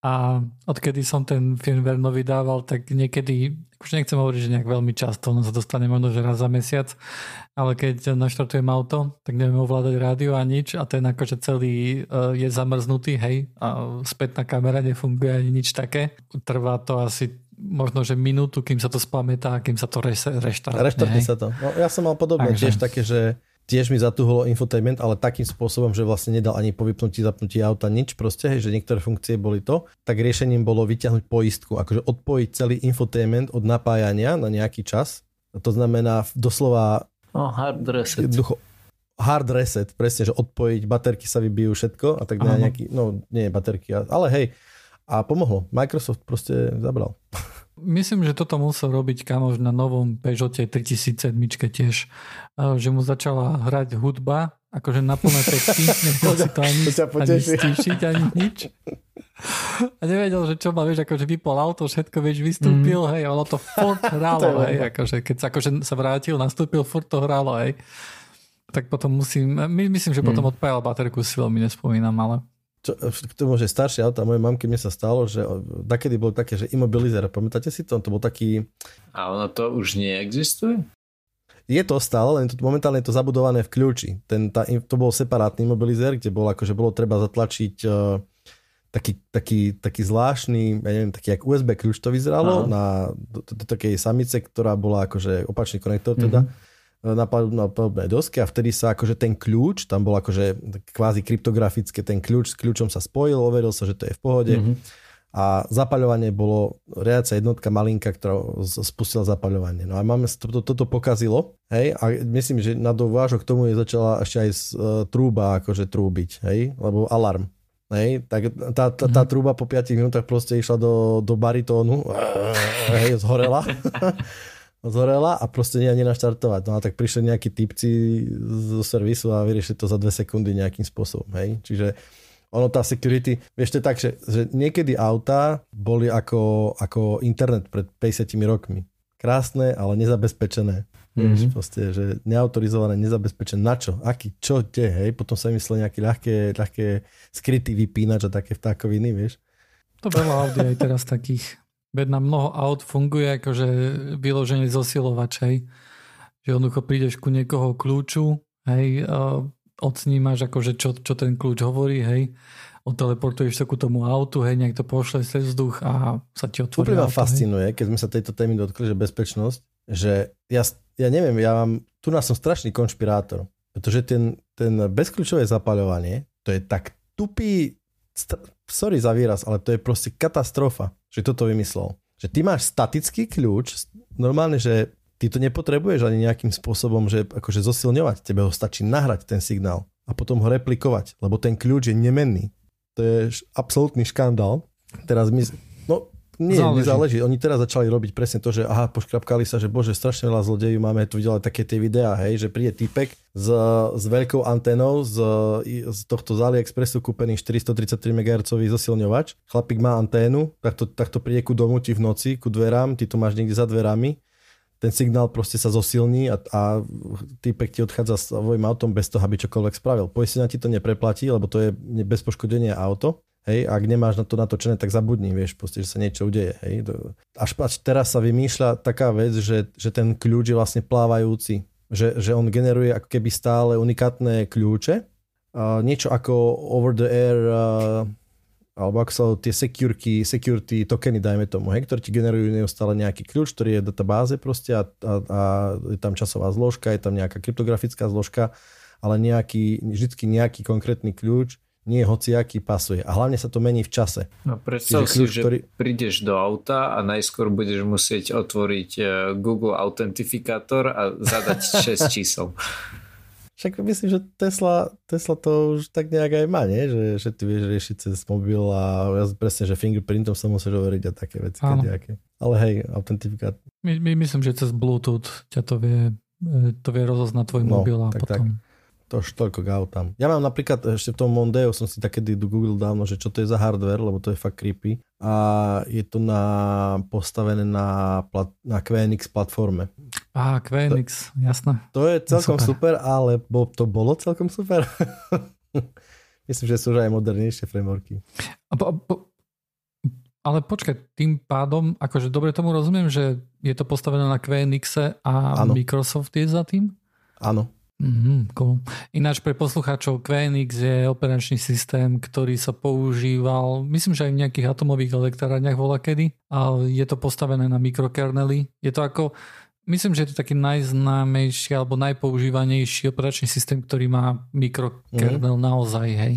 a odkedy som ten firmware nový dával, tak niekedy, už nechcem hovoriť, že nejak veľmi často, no sa dostane možno, že raz za mesiac, ale keď naštartujem auto, tak neviem ovládať rádio a nič a ten akože celý uh, je zamrznutý, hej, a spätná kamera nefunguje ani nič také. Trvá to asi možno, že minútu, kým sa to spamätá, kým sa to re- reštartne. Reštartne sa to. No, ja som mal podobne Takže. tiež také, že tiež mi zatuhlo infotainment, ale takým spôsobom, že vlastne nedal ani po vypnutí, zapnutí auta nič proste, hej, že niektoré funkcie boli to, tak riešením bolo vyťahnuť poistku, akože odpojiť celý infotainment od napájania na nejaký čas. To znamená doslova... Oh, hard reset. Ducho, hard reset, presne, že odpojiť, baterky sa vybijú všetko a tak nejaký, no nie baterky, ale hej, a pomohlo. Microsoft proste zabral. Myslím, že toto musel robiť kamož na novom Peugeote 3007 tiež, že mu začala hrať hudba, akože na plné texty, nechcel si to ani, ani stíšiť, ani nič. A nevedel, že čo má, vieš, akože vypol auto, všetko, vieš, vystúpil, mm. hej, ono to furt hrálo, hej, akože keď sa, akože sa vrátil, nastúpil, furt to hrálo, hej. Tak potom musím, my, myslím, že potom mm. odpájal baterku, si veľmi nespomínam, ale čo, k tomu, že staršie auta, mojej mamky mne sa stalo, že takedy bol také, že imobilizer, pamätáte si to? To bol taký... A ono to už neexistuje? Je to stále, len to, momentálne je to zabudované v kľúči. Ten, tá, to bol separátny imobilizer, kde bol akože bolo treba zatlačiť uh, taký, taký, taký zvláštny, ja neviem, taký jak USB kľúč to vyzeralo, Aha. na do, do, do takej samice, ktorá bola akože opačný konektor teda. Mm-hmm na, na podobnej doske a vtedy sa akože ten kľúč, tam bol akože kvázi kryptografické, ten kľúč s kľúčom sa spojil, overil sa, že to je v pohode mm-hmm. a zapaľovanie bolo riaca jednotka malinka, ktorá spustila zapaľovanie. No a máme, toto, toto pokazilo, hej, a myslím, že na dovážok k tomu je začala ešte aj z, uh, trúba akože trúbiť, hej, lebo alarm. Hej, tak tá, tá, tá mhm. trúba po 5 minútach proste išla do, do baritónu, hej, zhorela. zhorela a proste nie ani naštartovať. No a tak prišli nejakí typci zo servisu a vyriešili to za dve sekundy nejakým spôsobom. Hej? Čiže ono tá security, vieš to tak, že, že niekedy autá boli ako, ako internet pred 50 rokmi. Krásne, ale nezabezpečené. Mm-hmm. Vieš, proste, že neautorizované, nezabezpečené. Na čo? Aký? Čo? Kde? Hej? Potom sa myslel nejaký ľahké, ľahké skrytý vypínač a také vtákoviny, vieš. To veľa Audi aj teraz takých Veď na mnoho aut funguje akože vyloženie zosilovač, hej. Že jednoducho prídeš ku niekoho kľúču, hej, odsnímaš akože čo, čo ten kľúč hovorí, hej, odteleportuješ sa ku tomu autu, hej, nejak to pošle cez vzduch a sa ti otvorí Úplne ma fascinuje, hej. keď sme sa tejto témy dotkli, že bezpečnosť, že ja, ja neviem, ja mám, tu nás som strašný konšpirátor, pretože ten, ten bezkľúčové zapaľovanie, to je tak tupý, sorry za výraz, ale to je proste katastrofa že toto vymyslel. Že ty máš statický kľúč, normálne, že ty to nepotrebuješ ani nejakým spôsobom, že akože zosilňovať, tebe ho stačí nahrať ten signál a potom ho replikovať, lebo ten kľúč je nemenný. To je absolútny škandál. Teraz my, nie, záleží. záleží. Oni teraz začali robiť presne to, že aha, poškrapkali sa, že bože, strašne veľa zlodejú, máme tu videli také tie videá, hej, že príde typek s, s veľkou antenou z, z tohto z AliExpressu kúpený 433 MHz zosilňovač. Chlapík má anténu, tak to, tak to príde ku domu ti v noci, ku dverám, ty to máš niekde za dverami ten signál proste sa zosilní a, a týpek ti odchádza s svojím autom bez toho, aby čokoľvek spravil. Poistenia ti to nepreplatí, lebo to je bez poškodenia auto Hej, ak nemáš na to natočené, tak zabudni, vieš, proste, že sa niečo udeje. Hej. Až, až teraz sa vymýšľa taká vec, že, že ten kľúč je vlastne plávajúci. Že, že on generuje ako keby stále unikátne kľúče. Uh, niečo ako over the air uh, alebo ako sa tie security, security tokeny, dajme tomu, hej, ktoré ti generujú neustále nejaký kľúč, ktorý je v databáze proste a, a, a je tam časová zložka, je tam nejaká kryptografická zložka, ale nejaký, vždycky nejaký konkrétny kľúč, nie hociaký pasuje. A hlavne sa to mení v čase. No predstav si, kľúč, že ktorý... prídeš do auta a najskôr budeš musieť otvoriť eh, Google Autentifikátor a zadať 6 čísel. Však myslím, že Tesla, Tesla to už tak nejak aj má, nie? Že, že ty vieš riešiť cez mobil a ja presne, že fingerprintom sa musíš overiť a také veci. Nejaké. Ale hej, autentifikát. My, my, myslím, že cez Bluetooth ťa to vie, e, to vie rozoznať tvoj no, mobil a tak, potom... Tak to už toľko gáv tam. Ja mám napríklad ešte v tom Mondeo som si takedy Google dávno, že čo to je za hardware, lebo to je fakt creepy. A je to na, postavené na, plat, na QNX platforme. Á, QNX, to, jasné. To je celkom super. super, ale bo, to bolo celkom super. Myslím, že sú už aj modernejšie frameworky. A po, po, ale počkaj, tým pádom, akože dobre tomu rozumiem, že je to postavené na QNX a ano. Microsoft je za tým? Áno. Mm, cool. Ináč pre poslucháčov QNX je operačný systém, ktorý sa používal, myslím, že aj v nejakých atomových elektrárniach vola kedy, ale je to postavené na mikrokernely. Je to ako, myslím, že je to taký najznámejší alebo najpoužívanejší operačný systém, ktorý má mikrokernel mm. naozaj, hej.